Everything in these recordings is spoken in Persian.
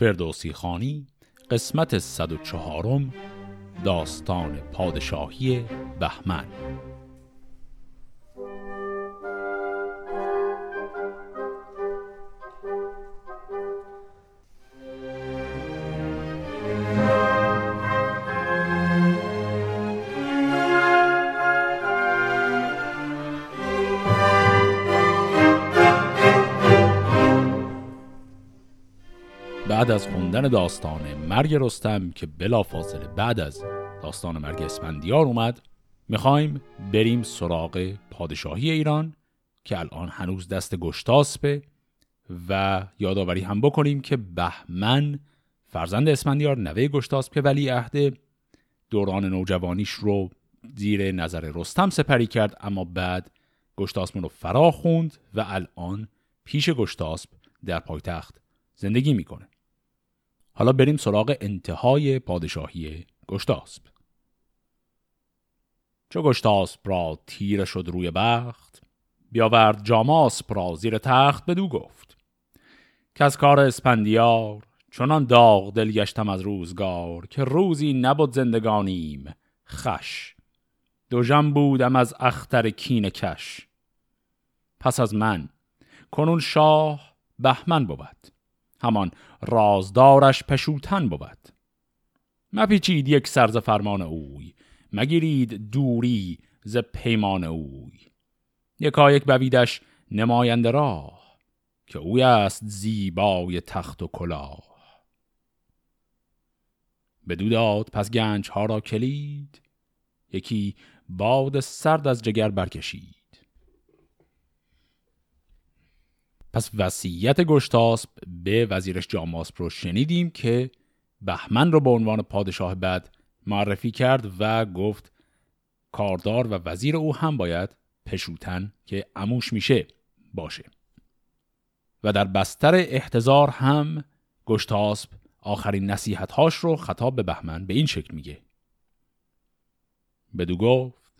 فردوسی خانی قسمت 104 داستان پادشاهی بهمن. خوندن داستان مرگ رستم که بلافاصله بعد از داستان مرگ اسفندیار اومد می‌خوایم بریم سراغ پادشاهی ایران که الان هنوز دست گشتاسبه و یادآوری هم بکنیم که بهمن فرزند اسفندیار نوه گشتاسب که ولی عهد دوران نوجوانیش رو زیر نظر رستم سپری کرد اما بعد گشتاسب رو فرا خوند و الان پیش گشتاسب در پایتخت زندگی می‌کنه. حالا بریم سراغ انتهای پادشاهی گشتاسب چو گشتاسب را تیره شد روی بخت بیاورد جاماسب را زیر تخت بدو گفت که از کار اسپندیار چنان داغ دل گشتم از روزگار که روزی نبود زندگانیم خش. دوژم بودم از اختر کین کش. پس از من کنون شاه بهمن بود همان رازدارش پشوتن بود. مپیچید یک سرز فرمان اوی مگیرید دوری ز پیمان اوی. یکا یک بویدش نماینده راه که اوی است زیبای تخت و کلاه. بدو داد پس گنج ها را کلید یکی باد سرد از جگر برکشید. پس وصیت گشتاسب به وزیرش جاماسپ رو شنیدیم که بهمن رو به عنوان پادشاه بعد معرفی کرد و گفت کاردار و وزیر او هم باید پشوتن که اموش میشه باشه. و در بستر احتضار هم گشتاسب آخرین نصیحت هاش رو خطاب به بهمن به این شکل میگه. بدو گفت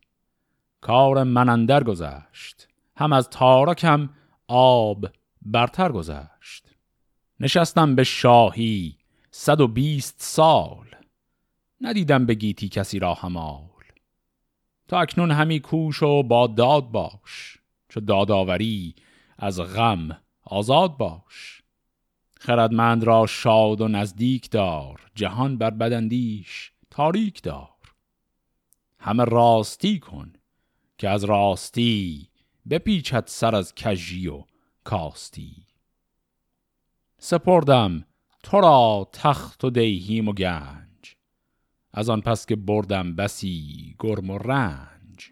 کار من اندر گذشت هم از تارکم آب برتر گذشت. نشستم به شاهی صد و بیست سال. ندیدم به گیتی کسی را همال. تا اکنون همی کوش و با داد باش. چو داداوری از غم آزاد باش. خردمند را شاد و نزدیک دار. جهان بر بدندیش تاریک دار. همه راستی کن که از راستی بپیچد سر از کجی و کاستی. سپردم تو را تخت و دیهیم و گنج. از آن پس که بردم بسی گرم و رنج.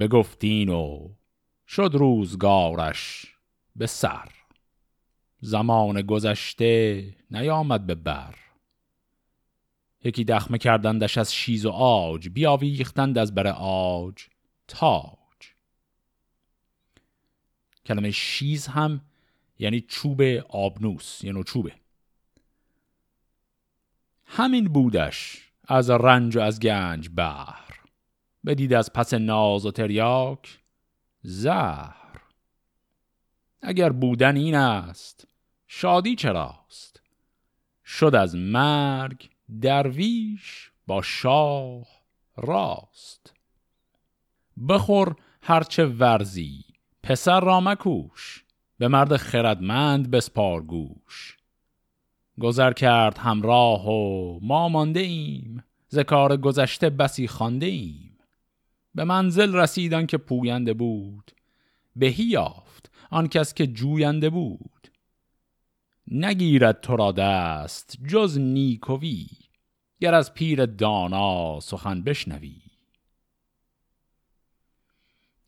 بگفتین و شد روزگارش به سر. زمان گذشته نیامد به بر. یکی دخمه کردندش از شیز و آج بیاویختند از بر آج. تا کلمه شیز هم یعنی چوب آبنوس یعنی چوبه. همین بودش از رنج و از گنج بهر بدید از پس ناز و تریاک زهر. اگر بودن این است شادی چراست؟ شد از مرگ درویش با شاه راست. بخور هرچه ورزی. پسر را مکوش به مرد خردمند بسپار گوش گذر کرد همراه و ما مانده ایم ذکار گذشته بسی خانده ایم به منزل رسیدن که پوینده بود بهی یافت آن کس که جوینده بود. نگیرد تو را دست جز نیکوی گر از پیر دانا سخن بشنوی.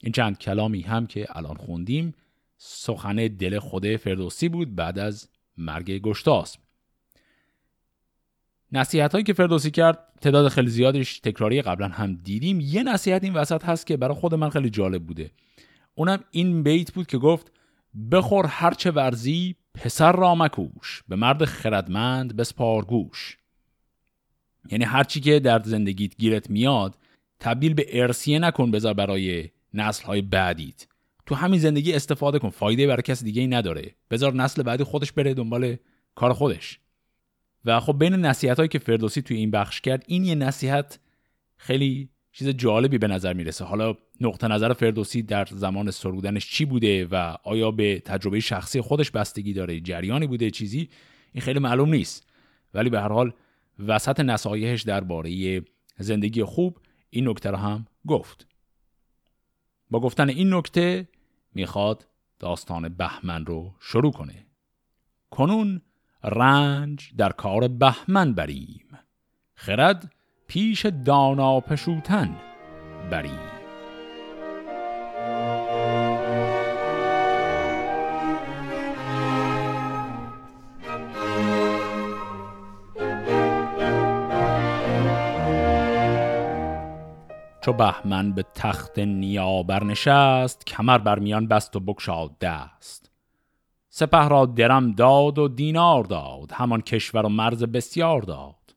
این چند کلامی هم که الان خوندیم سخن دل خود فردوسی بود بعد از مرگ گشتاسب. نصیحت هایی که فردوسی کرد تعداد خیلی زیادش تکراری قبلا هم دیدیم. یه نصیحت این وسط هست که برای خود من خیلی جالب بوده. اونم این بیت بود که گفت بخور هرچه ورزی پسر را مکوش به مرد خردمند بسپار گوش. یعنی هرچی که در زندگیت گیرت میاد تبدیل به ارسیه نکن بذار برای نسل های بعدیت. تو همین زندگی استفاده کن. فایده برای کسی دیگه ای نداره. بذار نسل بعدی خودش بره دنبال کار خودش. و خب بین نصیحت هایی که فردوسی توی این بخش کرد این یه نصیحت خیلی چیز جالبی به نظر می‌رسه. حالا نقطه نظر فردوسی در زمان سرودنش چی بوده و آیا به تجربه شخصی خودش بستگی داره جریانی بوده چیزی این خیلی معلوم نیست. ولی به هر حال وسط نصایحش درباره زندگی خوب این نکته رو هم گفت. با گفتن این نکته می‌خواد داستان بهمن رو شروع کنه. کنون رنج در کار بهمن بریم. خرد پیش دانا پشوتن بریم. چو بهمن به تخت نیا برنشست کمر بر میان بست و بکشاد دست. سپه را درم داد و دینار داد همان کشور و مرز بسیار داد.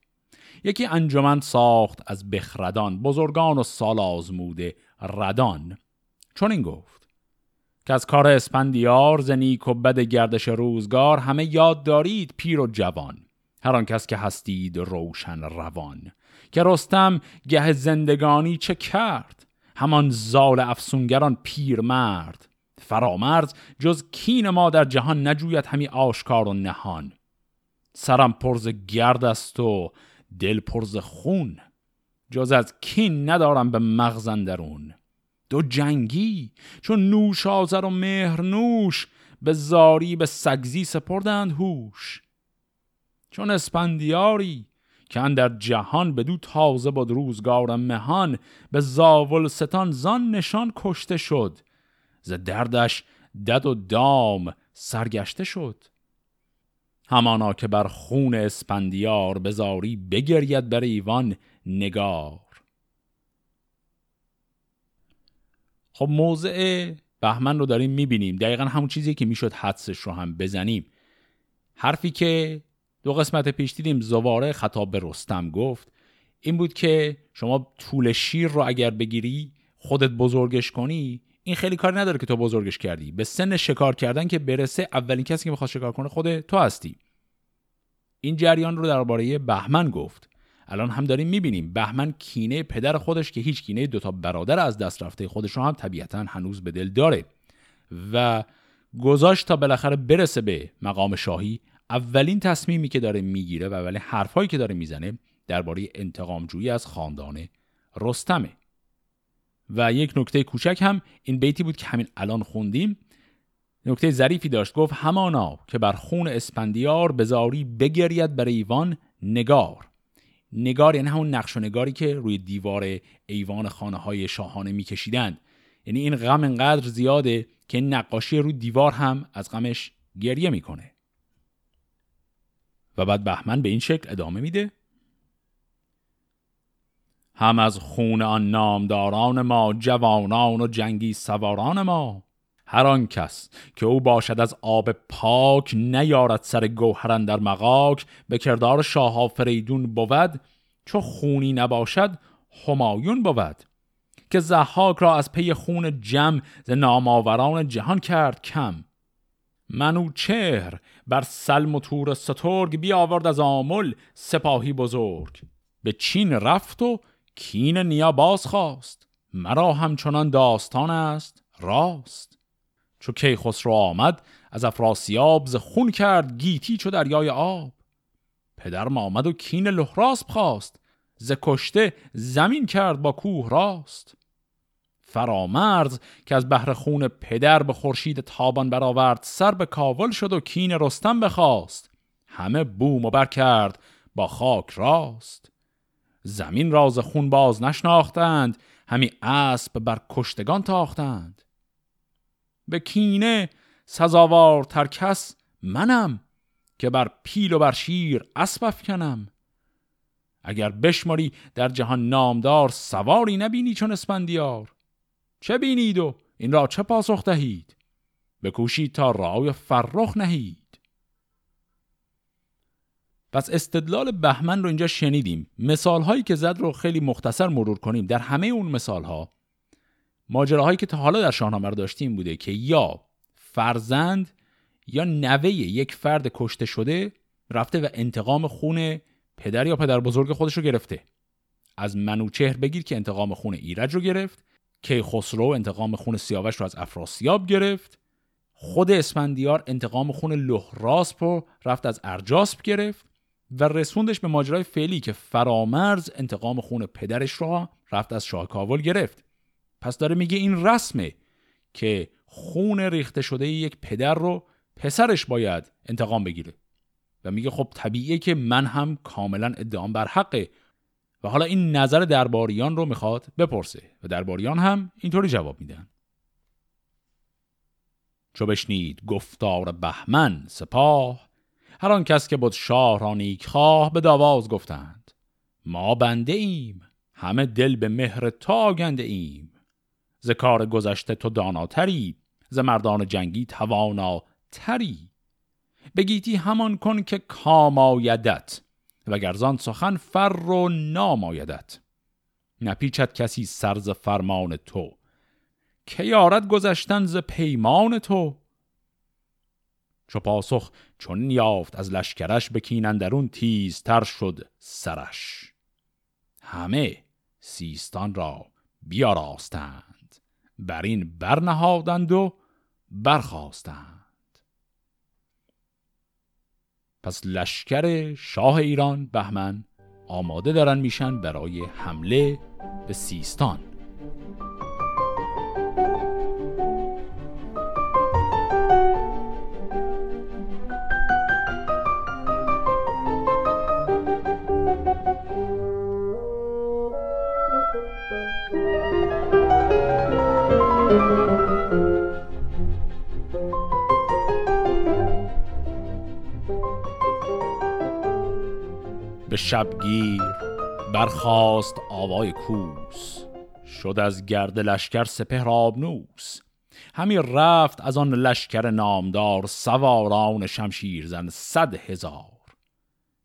یکی انجمن ساخت از بخردان بزرگان و سال آزموده ردان. چون این گفت که از کار اسپندیار زنیک و بد گردش روزگار همه یاد دارید پیر و جوان هر کس که هستید روشن روان. که رستم گه زندگانی چه کرد؟ همان زال افسونگران پیر مرد فرامرز جز کین ما در جهان نجوید همی آشکار و نهان. سرم پرز گرد است و دل پرز خون. جز از کین ندارم به مغزن درون دو جنگی چون نوش آزر و مهر نوش به زاری به سگزی سپردند هوش. چون اسپندیاری که در جهان به دو تازه بود روزگار مهان به زاول ستان زان نشان کشته شد. ز دردش دد و دام سرگشته شد. همانا که بر خون اسپندیار بزاری بگرید بر ایوان نگار. خب موضع بهمن رو داریم می‌بینیم. دقیقا همون چیزی که می‌شد حدسش رو هم بزنیم. حرفی که دو قسمت پیش دیدیم زواره خطاب به رستم گفت. این بود که شما طول شیر رو اگر بگیری خودت بزرگش کنی این خیلی کاری نداره که تو بزرگش کردی. به سن شکار کردن که برسه اولین کسی که می‌خواد شکار کنه خود تو هستی. این جریان رو درباره بهمن گفت. الان هم داریم می‌بینیم بهمن کینه پدر خودش که هیچ کینه دوتا برادر از دست رفته خودش رو هم طبیعتا هنوز به دل داره و گذاشت تا بالاخره برسه به مقام شاهی. اولین تصمیمی که داره می‌گیره و اولین حرفهایی که داره می‌زنه درباره انتقام جویی از خاندان رستمه. و یک نکته کوچک هم این بیتی بود که همین الان خوندیم. نکته ظریفی داشت گفت همانا که بر خون اسپندیار بزاری بگرید بر ایوان نگار. نگار یعنی همون نقش و نگاری که روی دیوار ایوان خانه های شاهانه میکشیدند. یعنی این غم انقدر زیاده که نقاشی روی دیوار هم از غمش گریه می‌کنه. و بعد بهمن به این شکل ادامه میده. هم از خون آن نامداران ما جوانان و جنگی سواران ما. هر آن کس که او باشد از آب پاک نیارد سر گوهرن در مقاک به کردار شاه فریدون بود چو خونی نباشد همایون بود. که زحاک را از پی خون جم ز نامآوران جهان کرد کم. منو چهر بر سلم و تور سترگ بیاورد از آمل سپاهی بزرگ. به چین رفت و کین نیا باز خواست. مرا همچنان داستان است راست. چو کیخسرو آمد از افراسیاب ز خون کرد گیتی چو دریای آب. پدرم آمد و کین لحراس خواست ز کشته زمین کرد با کوه راست. فرامرز که از بحر خون پدر به خورشید تابان برآورد سر به کاول شد و کین رستم بخواست. همه بوم و بر کرد با خاک راست. زمین راز خون باز نشناختند همی اسب بر کشتگان تاختند. به کینه سزاوار ترکس منم که بر پیل و بر شیر اسب افکنم. اگر بشماری در جهان نامدار سواری نبینی چون اسپندیار چه بینید و این را چه پاسخ دهید؟ بکوشید تا رای فرخ نهید. پس استدلال بهمن رو اینجا شنیدیم. مثال هایی که زد رو خیلی مختصر مرور کنیم. در همه اون مثال ها ماجراهایی که تا حالا در شاهنامه رو داشتیم بوده که یا فرزند یا نوه یک فرد کشته شده رفته و انتقام خون پدر یا پدر بزرگ خودش رو گرفته. از منوچهر بگیر که انتقام خون ایرج رو گرفت. که خسرو انتقام خون سیاوش رو از افراسیاب گرفت. خود اسفندیار انتقام خون لهراسپ رو رفت از ارجاسپ گرفت و رسوندش به ماجرای فعلی که فرامرز انتقام خون پدرش رو رفت از شاه کاول گرفت. پس داره میگه این رسمه که خون ریخته شده یک پدر رو پسرش باید انتقام بگیره. و میگه خب طبیعیه که من هم کاملا ادعام بر حقه. و حالا این نظر درباریان رو می‌خواد بپرسه و درباریان هم اینطوری جواب میدن. چو بشنید گفتار بهمن سپاه هر آن کس که بود شاه را خواه به داواز گفتند. ما بنده ایم همه دل به مهر تا گنده ایم. ز کار گذشته تو داناتری ز مردان جنگی تواناتری. بگیتی همان کن که کام آیدت و گرزان سخن فر و نام آیدت. نپیچد کسی سرز فرمان تو. که یارد گذشتن ز پیمان تو؟ چو پاسخ چون یافت از لشکرش بکینن درون تیزتر شد سرش. همه سیستان را بیاراستند. بر این برنهادند و برخواستند پس لشکر شاه ایران بهمن آماده دارن میشن برای حمله به سیستان. به شبگیر برخاست آوای کوس. شد از گرد لشکر سپهر آبنوس. همی رفت از آن لشکر نامدار سواران شمشیر زن صد هزار.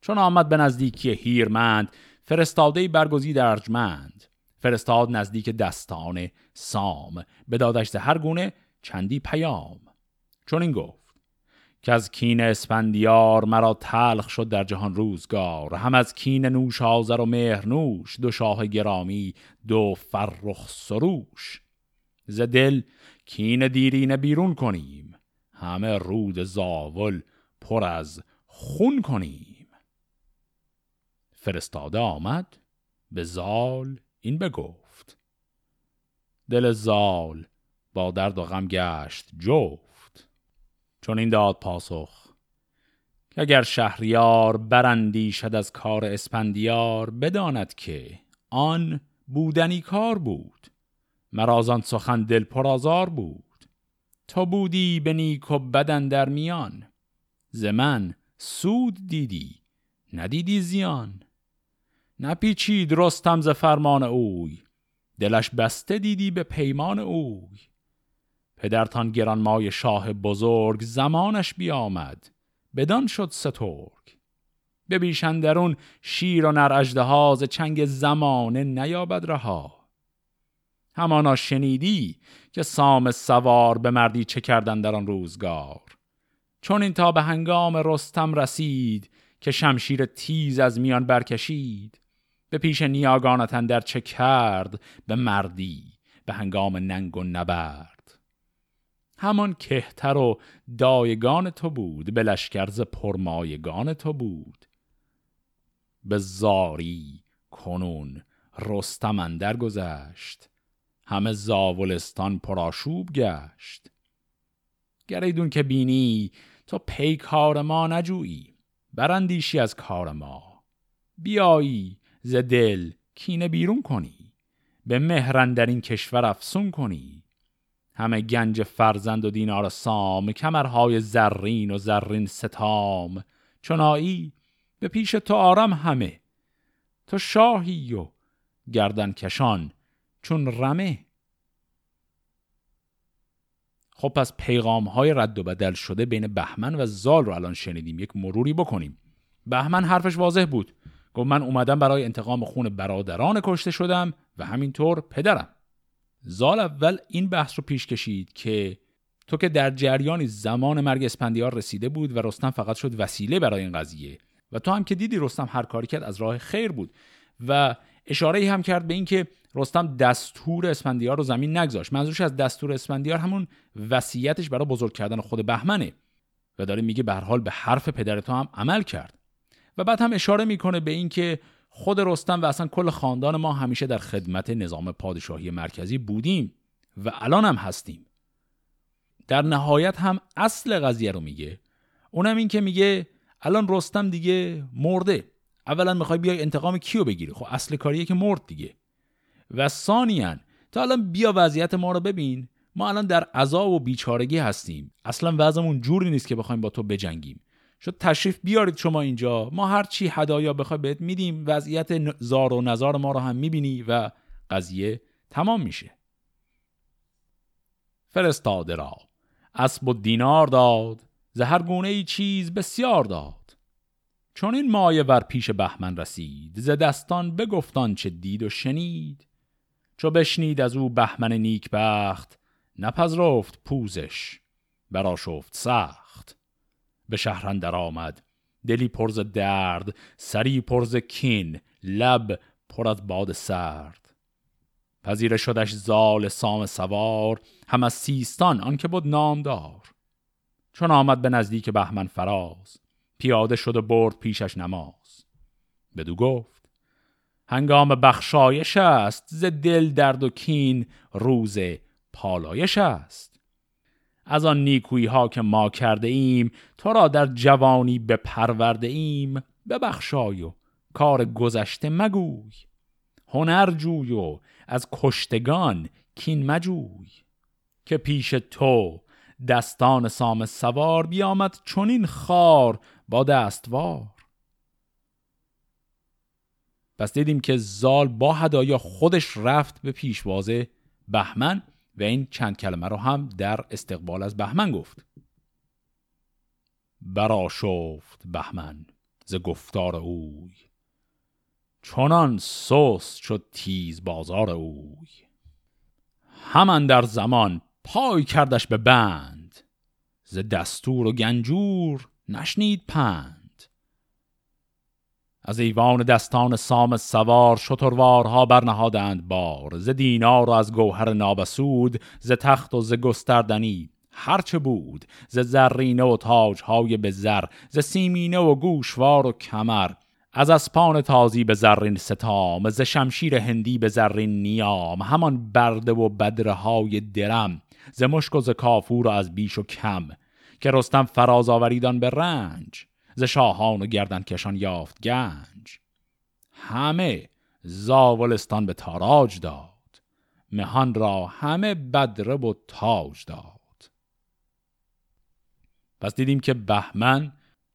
چون آمد به نزدیکی هیرمند فرستاده برگزید ارجمند. فرستاد نزدیک دستان سام. به دادش هر گونه چندی پیام. چون این گفت که از کین اسفندیار مرا تلخ شد در جهان روزگار. هم از کین نوش آزر و مهرنوش دو شاه گرامی دو فرخ سروش. ز دل کین دیرین بیرون کنیم همه رود زاول پر از خون کنیم. فرستاده آمد به زال این بگفت. دل زال با درد و غم گشت جفت. چون این داد پاسخ که اگر شهریار برندی شد از کار اسپندیار بداند که آن بودنی کار بود مرازان سخن دل پرازار بود. تو بودی به نیک و بدن در میان ز سود دیدی ندیدی زیان. نپیچید رستم ز فرمان اوی دلش بسته دیدی به پیمان اوی. پدرتان گرانمای شاه بزرگ زمانش بیامد. بدان شد سترگ. به بیشندرون شیر و نر اژدها چنگ زمانه نیابد رها. همانا شنیدی که سام سوار به مردی چه کردن در آن روزگار؟ چون این تا به هنگام رستم رسید که شمشیر تیز از میان برکشید. به پیش نیاگانتن در چه کرد به مردی؟ به هنگام ننگ و نبرد. همان کهتر و دایگان تو بود به لشکرز پرمایگان تو بود. به زاری کنون رستم اندر گذشت همه زاولستان پراشوب گشت. گریدون که بینی تو پی کار ما نجویی برندیشی از کار ما. بیایی ز دل کینه بیرون کنی به مهرن در این کشور افسون کنی. همه گنج فرزند و دینار سام کمرهای زرین و زرین ستام. چنایی؟ به پیش تو آرم همه. تو شاهی و گردن کشان چون رمه. خب پس پیغام های رد و بدل شده بین بهمن و زال رو الان شنیدیم. یک مروری بکنیم. بهمن حرفش واضح بود. گفت من اومدم برای انتقام خون برادران کشته شدم و همینطور پدرم. زال اول این بحث رو پیش کشید که تو که در جریانی زمان مرگ اسپندیار رسیده بود و رستم فقط شد وسیله برای این قضیه. و تو هم که دیدی رستم هر کاری کرد از راه خیر بود. و اشاره ای هم کرد به اینکه رستم دستور اسفندیار رو زمین نگذاشت. منظورش از دستور اسفندیار همون وصیتش برای بزرگ کردن خود بهمنه. و داره میگه به حال به حرف پدر تو هم عمل کرد. و بعد هم اشاره می‌کنه به اینکه خود رستم و اصلا کل خاندان ما همیشه در خدمت نظام پادشاهی مرکزی بودیم و الان هم هستیم. در نهایت هم اصل قضیه رو میگه. اونم این که میگه الان رستم دیگه مرده. اولا می‌خوای بیای انتقام کیو بگیری؟ خب اصل کاریه که مرد دیگه. و ثانیا تا الان بیا وضعیت ما رو ببین. ما الان در عذاب و بیچارگی هستیم. اصلا وضعمون جوری نیست که بخوایم با تو بجنگیم. شد تشریف بیارید شما اینجا. ما هر چی هدایا بخوای بهت میدیم وضعیت زار و نزار ما رو هم می‌بینی و قضیه تمام میشه. فرستاده را. اسب و دینار داد زهر گونه ای چیز بسیار داد. چون این مایه ور پیش بهمن رسید ز دستان بگفتان چه دید و شنید. چو بشنید از او بهمن نیکبخت نپذرفت پوزش برا شفت سخت. به شهر آمد دلی پرز درد سری پرز کین لب پر از باد سرد. پذیره شدش زال سام سوار هم از سیستان آنکه بود نامدار. چون آمد به نزدیک بهمن فراز پیاده شد و برد پیشش نماز. بدو گفت هنگام بخشایش است ز دل درد و کین روز پالایش است. از آن نیکویی ها که ما کرده ایم تو را در جوانی به پرورده ایم ببخشای و کار گذشته مگوی. هنر جوی و از کشتگان کین مجوی. که پیش تو دستان سام سوار بیامد چونین خار با دستوار. پس دیدیم که زال با هدایا خودش رفت به پیشوازه بهمن. و این چند کلمه رو هم در استقبال از بهمن گفت. برا شفت بهمن ز گفتار اوی چنان سوس شد تیز بازار اوی. همان در زمان پای کردش به بند ز دستور و گنجور نشنید پند. از ایوان دستان سام سوار شتروارها برنهادند بار. ز دینار و از گوهر نابسود ز تخت و ز گستردنی هرچه بود ز زرینه و تاجهای به زر ز سیمینه و گوشوار و کمر از اسپان تازی به زرین ستام ز شمشیر هندی به زرین نیام همان برده و بدره های درم ز مشک و ز کافور و از بیش و کم که رستم فراز آوریدان به رنج. ز شاهان و گردن کشان یافت گنج. همه زاولستان به تاراج داد. مهان را همه بدره و تاج داد. پس دیدیم که بهمن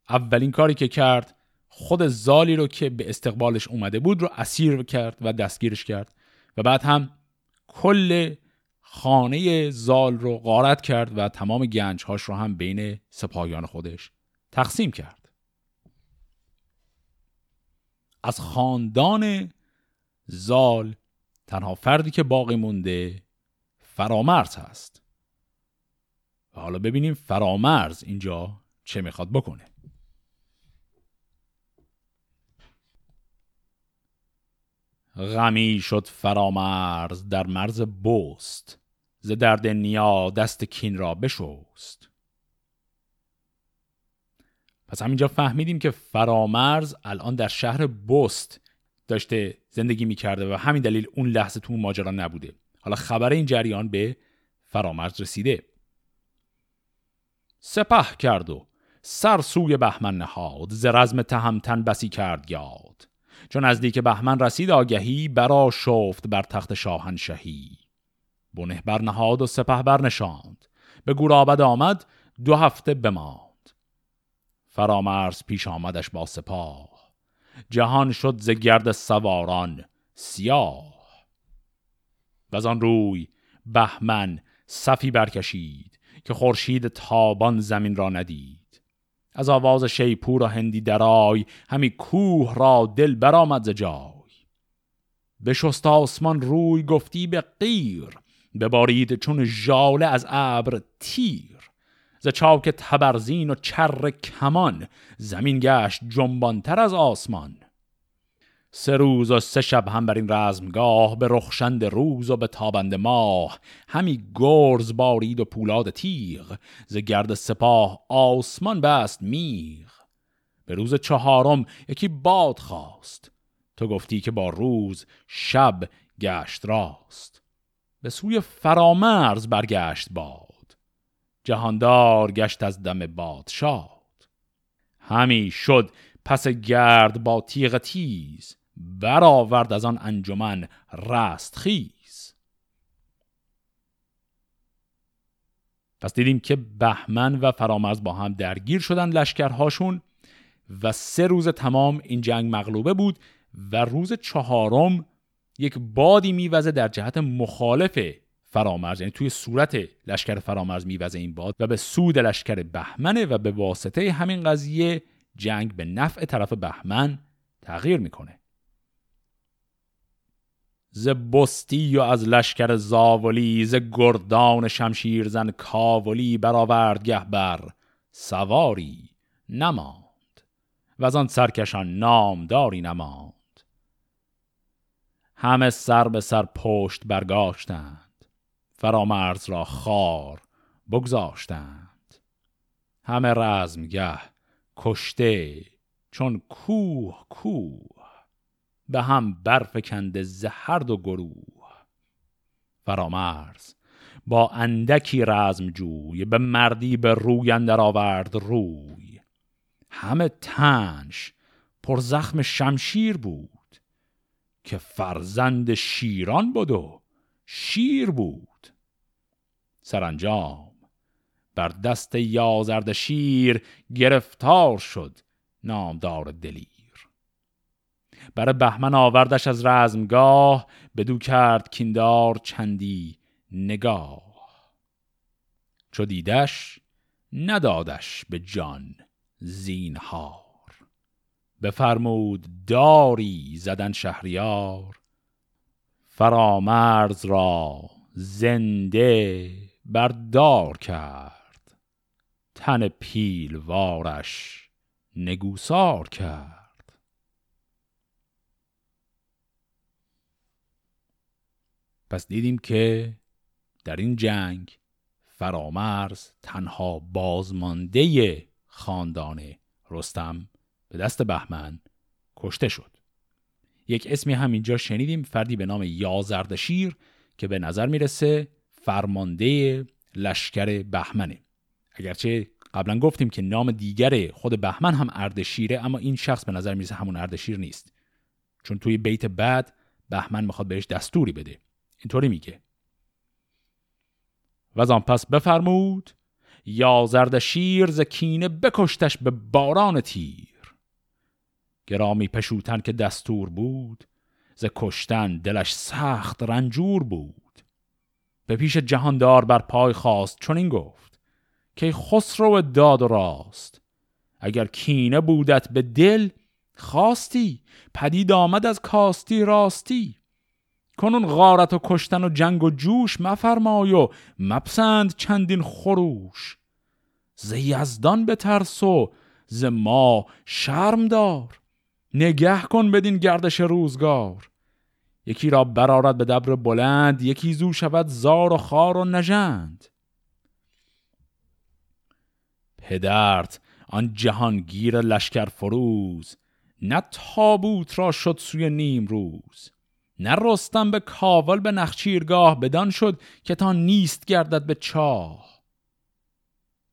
اولین کاری که کرد خود زالی رو که به استقبالش اومده بود رو اسیر کرد و دستگیرش کرد و بعد هم کل خانه زال رو غارت کرد و تمام گنجهاش رو هم بین سپاهیان خودش تقسیم کرد. از خاندان زال تنها فردی که باقی مونده فرامرز هست. و حالا ببینیم فرامرز اینجا چه می‌خواد بکنه. غمی شد فرامرز در مرز بست ز درد نیا دست کین را بشوست پس همینجا فهمیدیم که فرامرز الان در شهر بست داشته زندگی می‌کرده و همین دلیل اون لحظه تو ماجرا نبوده. حالا خبر این جریان به فرامرز رسیده. سپه کرد و سر سوی بهمن نهاد ز رزم تهمتن بسی کرد یاد. چون نزدیک بهمن رسید آگهی برا شفت بر تخت شاهنشهی بنه برنهاد و سپه برنشاند. به گورابد آمد دو هفته بماند فرامرز پیش آمدش با سپاه. جهان شد ز گرد سواران سیاه. و آن روی بهمن صفی برکشید که خورشید تابان زمین را ندید. از آواز شیپور و هندی درای همی کوه را دل برآمد ز جای. به شست آسمان روی گفتی به غیر ببارید چون ژاله از ابر تیر. ز چاک تبرزین و چر کمان زمین گشت جنبانتر از آسمان. سه روز و سه شب هم بر این رزمگاه به رخشند روز و به تابند ماه. همی گرز بارید و پولاد تیغ ز گرد سپاه آسمان بست میغ. به روز چهارم یکی باد خواست تو گفتی که با روز شب گشت راست. به سوی فرامرز برگشت باد. جهاندار گشت از دم باد شاد همی شد پس گرد با تیغ تیز برآورد از آن انجمن رست خیز. پس دیدیم که بهمن و فرامرز با هم درگیر شدن لشکرهاشون و سه روز تمام این جنگ مغلوبه بود و روز چهارم یک بادی میوزه در جهت مخالف فرامرز. یعنی توی صورت لشکر فرامرز میوزه این باد و به سود لشکر بهمنه و به واسطه همین قضیه جنگ به نفع طرف بهمن تغییر می‌کنه. ز بستی و از لشکر زاولی ز گردان شمشیرزن کاولی برآورد گه بر سواری نماند و از آن سرکشان نامداری نماند. همه سر به سر پشت برگاشتند. فرامرز را خار بگذاشتند. همه رزمگه کشته چون کوه کوه به هم برفکنده زهرد و گروه. فرامرز با اندکی رزم جوی به مردی به روی اندر آورد روی. همه تنش پر زخم شمشیر بود که فرزند شیران بود و شیر بود. سرانجام. بر دست یازرد شیر گرفتار شد نامدار دلیر. بر بهمن آوردش از رزمگاه بدو کرد کیندار چندی نگاه. چو دیدش ندادش به جان زینها بفرمود داری زدن شهریار فرامرز را زنده بردار کرد. تن پیلوارش نگوسار کرد. پس دیدیم که در این جنگ فرامرز تنها بازمانده خاندان رستم به دست بهمن کشته شد. یک اسمی هم اینجا شنیدیم فردی به نام یازردشیر که به نظر می‌رسه فرمانده لشکر بهمنه. اگرچه قبلا گفتیم که نام دیگر خود بهمن هم اردشیره اما این شخص به نظر می‌رسه همون اردشیر نیست. چون توی بیت بعد بهمن می‌خواد بهش دستوری بده. اینطوری میگه. و آن پس بفرمود یا زرد شیر ز کینه بکشتش به باران تیر. گرامی پشوتن که دستور بود ز کشتن دلش سخت رنجور بود. به پیش جهاندار بر پای خواست چون این گفت که خسرو داد و راست اگر کینه بودت به دل خواستی پدید آمد از کاستی راستی. کنون غارت و کشتن و جنگ و جوش مفرمای و مپسند چندین خروش. ز یزدان به ترس و ز ما شرم دار نگه کن بدین گردش روزگار. یکی را برارد به دبر بلند یکی زو شود زار و خار و نژند. پدرت آن جهانگیر لشکر فروز نه تابوت را شد سوی نیم روز نه رستم به کاول به نخچیرگاه بدان شد که تا نیست گردد به چاه.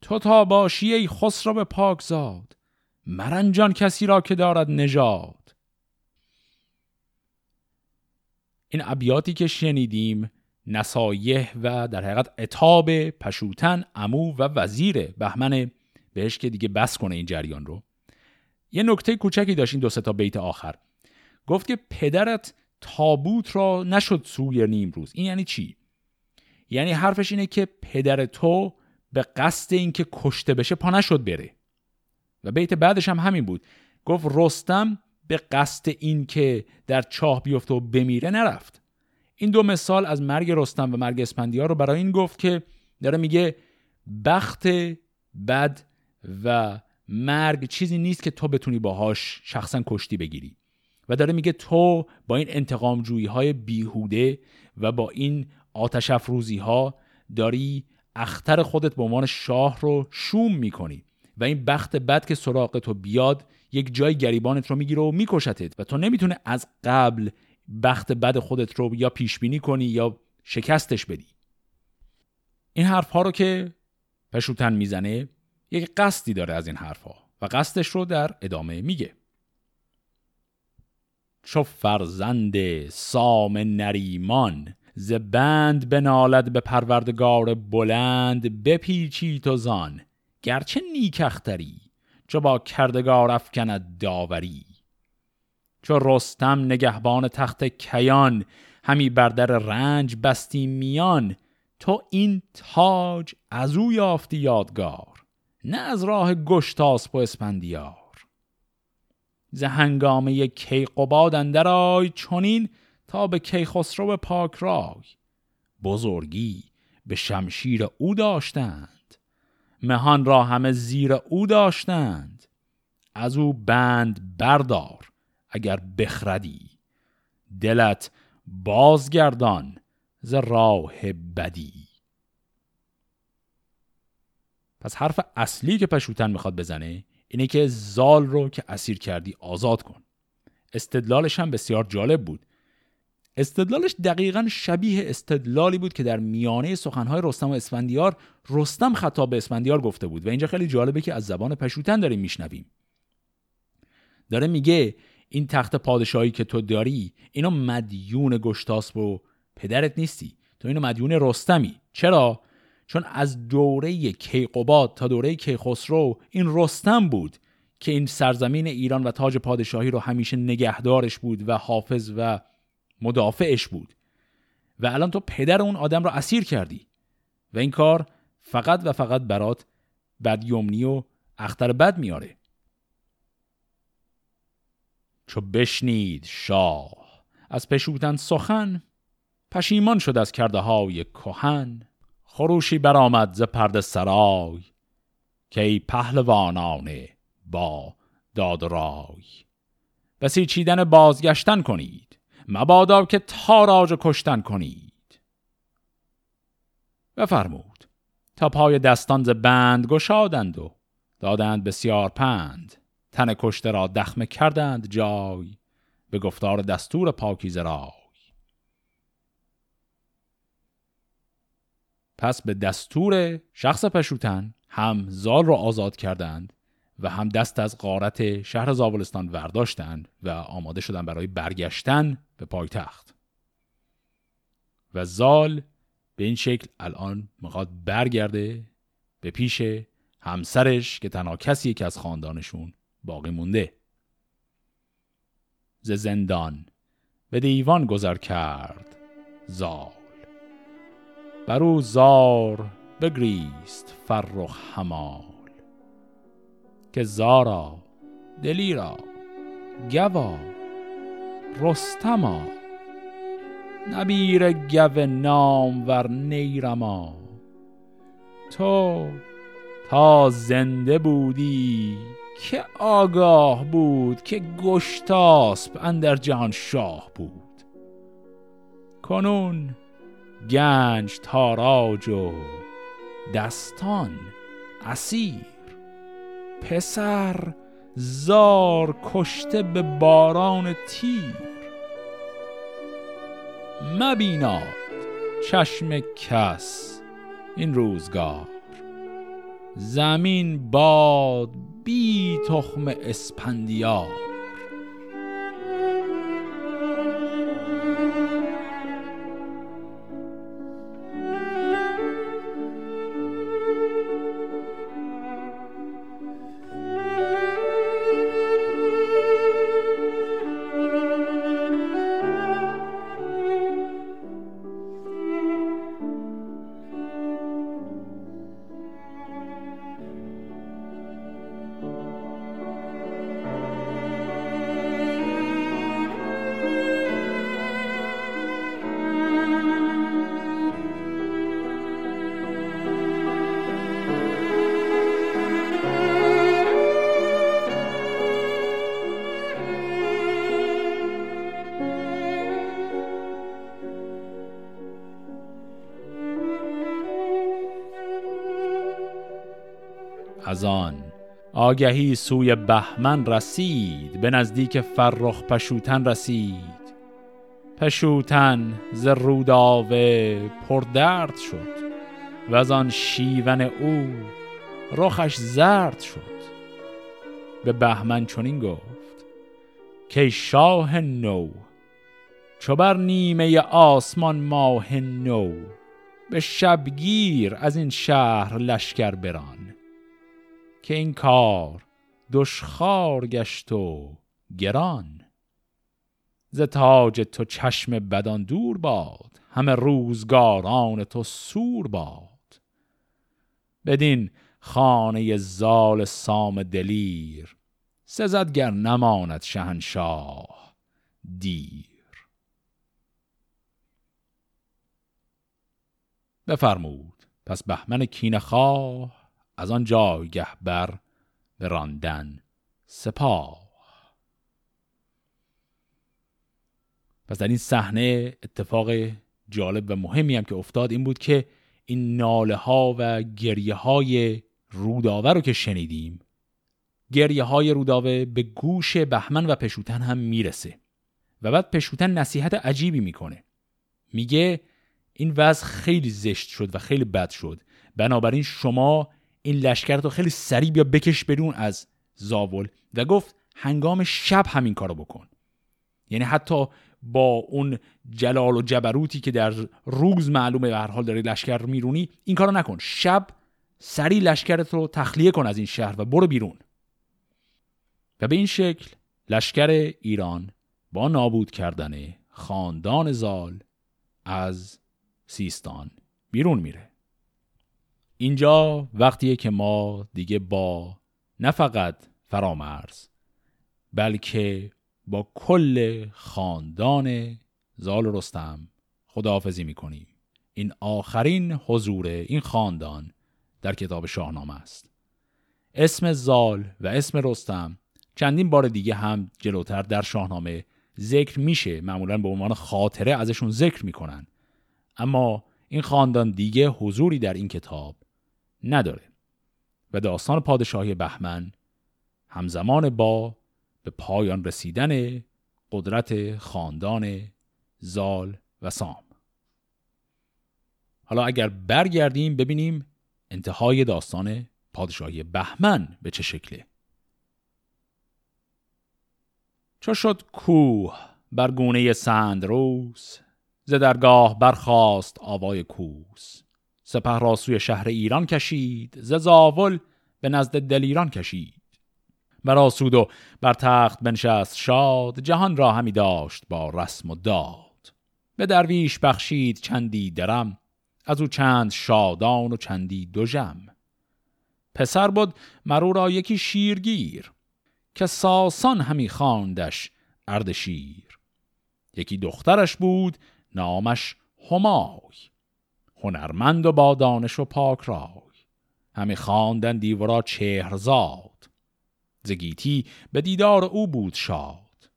تو تا باشی ای خسرو به پاک زاد مرنجان کسی را که دارد نژاد. این ابیاتی که شنیدیم نصایح و در حقیقت اتاب پشوتن امو و وزیر بهمن بهش که دیگه بس کنه این جریان رو. یه نکته کوچکی داشت این دو تا بیت آخر. گفت که پدرت تابوت را نشد سوی نیم روز. این یعنی چی؟ یعنی حرفش اینه که پدر تو به قصد اینکه کشته بشه پا نشد بره. و بیت بعدش هم همین بود. گفت رستم به قصد این که در چاه بیفته و بمیره نرفت. این دو مثال از مرگ رستم و مرگ اسپندیار رو برای این گفت که داره میگه بخت بد و مرگ چیزی نیست که تو بتونی باهاش شخصا کشتی بگیری. و داره میگه تو با این انتقام جویی های بیهوده و با این آتش افروزی ها داری اختر خودت به عنوان شاه رو شوم می‌کنی. و این بخت بد که سراغ تو بیاد یک جای گریبانت رو می‌گیره و میکشتت و تو نمی‌تونه از قبل بخت بد خودت رو یا پیش بینی کنی یا شکستش بدی. این حرف ها رو که پشوتن می‌زنه یک قصدی داره از این حرف ها و قصدش رو در ادامه میگه. چو فرزند سام نریمان ز بند بنالد به پروردگار بلند بپیچی تو زان گرچه نیکختری چو با کردگار افکند داوری چو رستم نگهبان تخت کیان همی بر در رنج بستی میان تو این تاج از او یافتی یادگار نه از راه گشتاسپ و اسپندیار. ز هنگامه کیقباد اندر آی چنین تا به کیخسرو پاک رای بزرگی به شمشیر او داشتند. مهان را همه زیر او داشتند. از او بند بردار اگر بخردی. دلت بازگردان ز راه بدی. پس حرف اصلی که پشوتن می‌خواد بزنه اینه که زال رو که اسیر کردی آزاد کن. استدلالش هم بسیار جالب بود. استدلالش دقیقا شبیه استدلالی بود که در میانه سخنهای رستم و اسفندیار رستم خطاب به اسفندیار گفته بود و اینجا خیلی جالبه که از زبان پشوتن داریم میشنویم. داره میگه این تخت پادشاهی که تو داری اینو مدیون گشتاسب و پدرت نیستی. تو اینو مدیون رستمی. چرا؟ چون از دوره کیقوباد تا دوره کیخسرو این رستم بود که این سرزمین ایران و تاج پادشاهی رو همیشه نگهدارش بود و حافظ و مدافعش بود. و الان تو پدر اون آدم رو اسیر کردی. و این کار فقط و فقط برات بدیومنی و اختر بد میاره. چو بشنید شاه از پشوتن سخن پشیمان شد از کرده های کهن. خروشی برآمد ز پرده سرای که ای پهلوانانه با داد رای. بسیچیدن بازگشتن کنید. مبادا که تاراج کشتن کنید. بفرمود. تا پای دستان ز بند گشادند و دادند بسیار پند. تن کشته را دخمه کردند جای به گفتار دستور پاکیزه پس به دستور شخص پشوتن هم زال را آزاد کردند و هم دست از غارت شهر زابلستان ورداشتند و آماده شدند برای برگشتن به پایتخت. و زال به این شکل الان می‌خواد برگرده به پیش همسرش که تنها کسی که از خاندانشون باقی مونده. ز زندان به دیوان گذر کرد زال. بر او زار بگریست فرخ همال که زارا دلیرا گوا رستما نبیر گو نام ور نیرما. تو تا زنده بودی که آگاه بود که گشتاسب اندر جهان شاه بود. کنون گنج تاراج و دستان اسیر. پسر زار کشته به باران تیر. مبیناد چشم کس این روزگار. زمین باد بی تخم اسپندیار. آن آگهی سوی بهمن رسید به نزدیک فرخ پشوتن رسید. پشوتن ز روداوه پردرد شد و از آن شیون او رخش زرد شد. به بهمن چنین گفت که شاه نو چو بر نیمه آسمان ماه نو به شبگیر از این شهر لشکر بران. که این کار دشخار گشت و گران. ز تاج تو چشم بدان دور باد همه روزگاران تو سور باد. بدین خانه زال سام دلیر سزدگر نماند شهنشاه دیر. بفرمود. پس بهمن کینخواه از آن جایگه بر به راندن سپاه. پس در این صحنه اتفاق جالب و مهمی هم که افتاد این بود که این ناله ها و گریه های روداوه رو که شنیدیم گریه های روداوه به گوش بهمن و پشوتن هم می‌رسه و بعد پشوتن نصیحت عجیبی می‌کنه. میگه این وضع خیلی زشت شد و خیلی بد شد. بنابراین شما این لشکر رو خیلی سریع بیا بکش برون از زاول. و گفت هنگام شب همین کارو بکن. یعنی حتی با اون جلال و جبروتی که در روز معلومه به هر حال داری لشکر میرونی این کارو نکن. شب سری لشکرت رو تخلیه کن از این شهر و برو بیرون. و به این شکل لشکر ایران با نابود کردن خاندان زال از سیستان بیرون میره. اینجا وقتیه که ما دیگه با نه فقط فرامرز بلکه با کل خاندان زال رستم خداحافظی می‌کنیم. این آخرین حضور این خاندان در کتاب شاهنامه است. اسم زال و اسم رستم چندین بار دیگه هم جلوتر در شاهنامه ذکر میشه. معمولا به عنوان خاطره ازشون ذکر می‌کنن. اما این خاندان دیگه حضوری در این کتاب نداره. و داستان پادشاهی بهمن همزمان با به پایان رسیدن قدرت خاندان زال و سام. حالا اگر برگردیم ببینیم انتهای داستان پادشاهی بهمن به چه شکله. چو شد کوه بر گونه سندروس ز درگاه برخاست آوای کوس. سپه را سوی شهر ایران کشید ز زاول به نزد دلیران کشید. و سود و بر تخت بنشست شاد جهان را همی داشت با رسم و داد. به درویش بخشید چندی درم از او چند شادان و چندی جم پسر بود مرو را یکی شیرگیر که ساسان همی خواندش اردشیر. یکی دخترش بود نامش همای. هنرمند و با دانش و پاک رای. همی خواندن دیورا چهرزاد. زگیتی به دیدار او بود شاد.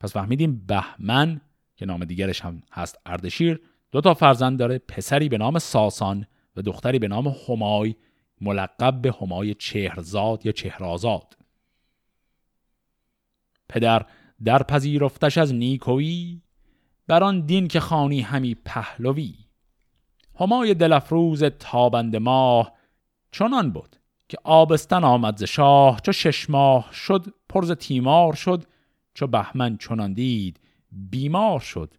پس فهمیدیم بهمن که نام دیگرش هم هست اردشیر دو تا فرزند داره پسری به نام ساسان و دختری به نام همای ملقب به همای چهرزاد یا چهرازاد. پدر در پذیرفتش از نیکویی بر آن دین که خانی همی پهلوی. همای دلفروز تابند ماه چنان بود که آبستن آمد ز شاه چو شش ماه شد پرز تیمار شد چو بهمن چنان دید بیمار شد.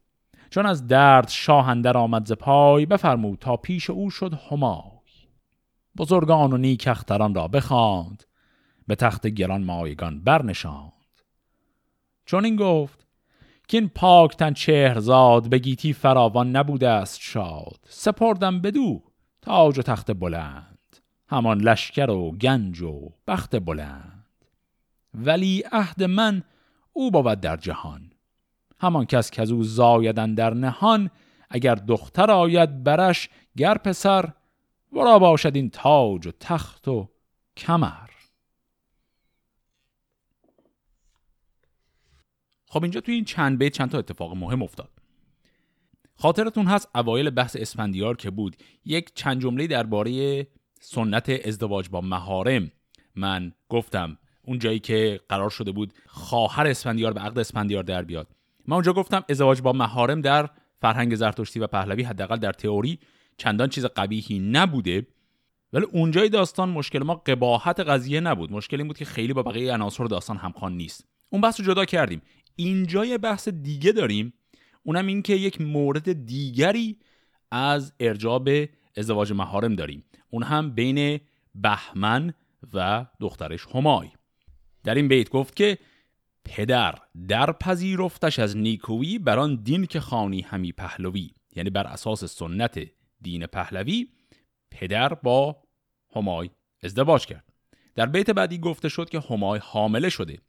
چون از درد شاه اندر آمد ز پای بفرمود تا پیش او شد همای. بزرگان و نیک اختران را بخواند به تخت گران مایگان برنشاند. چون این گفت که این پاکتن چهرزاد به گیتی فراوان نبوده است شاد. سپردم بدو تاج و تخت بلند. همان لشکر و گنج و بخت بلند. ولی عهد من او بود در جهان. همان کس که از او زایدن در نهان. اگر دختر آید برش گر پسر ورا باشد این تاج و تخت و کمر. خب اینجا توی این چند بیت چند تا اتفاق مهم افتاد. خاطرتون هست اوایل بحث اسفندیار که بود یک چند جمله درباره سنت ازدواج با مهارم من گفتم اون جایی که قرار شده بود خواهر اسفندیار به عقد اسفندیار در بیاد. من اونجا گفتم ازدواج با مهارم در فرهنگ زرتشتی و پهلوی حداقل در تئوری چندان چیز قبیحی نبوده. ولی اونجای داستان مشکل ما قباحت قضیه نبود. مشکل این بود که خیلی با بقیه عناصر داستان همخوان نیست. اون بحث رو جدا کردیم. اینجا یه بحث دیگه داریم. اونم این که یک مورد دیگری از ارجاب ازدواج مهارم داریم. اون هم بین بهمن و دخترش همای. در این بیت گفت که پدر در پذیرفتش از نیکویی بر آن دین که خانی همی پهلوی. یعنی بر اساس سنت دین پهلوی پدر با همای ازدواج کرد. در بیت بعدی گفته شد که همای حامله شده.